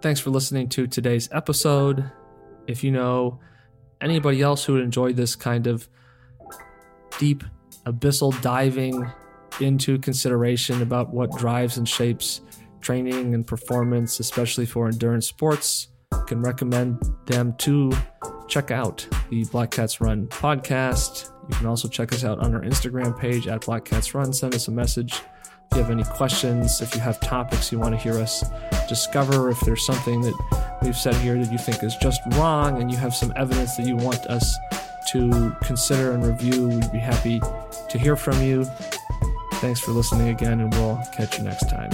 Thanks for listening to today's episode. If you know anybody else who would enjoy this kind of deep, abyssal diving into consideration about what drives and shapes training and performance, especially for endurance sports. can recommend them to check out the Black Cats Run podcast. You can also check us out on our Instagram page at Black Cats Run. Send us a message if you have any questions, if you have topics you want to hear us discover, if there's something that we've said here that you think is just wrong and you have some evidence that you want us to consider and review, we'd be happy to hear from you. Thanks for listening again, and we'll catch you next time.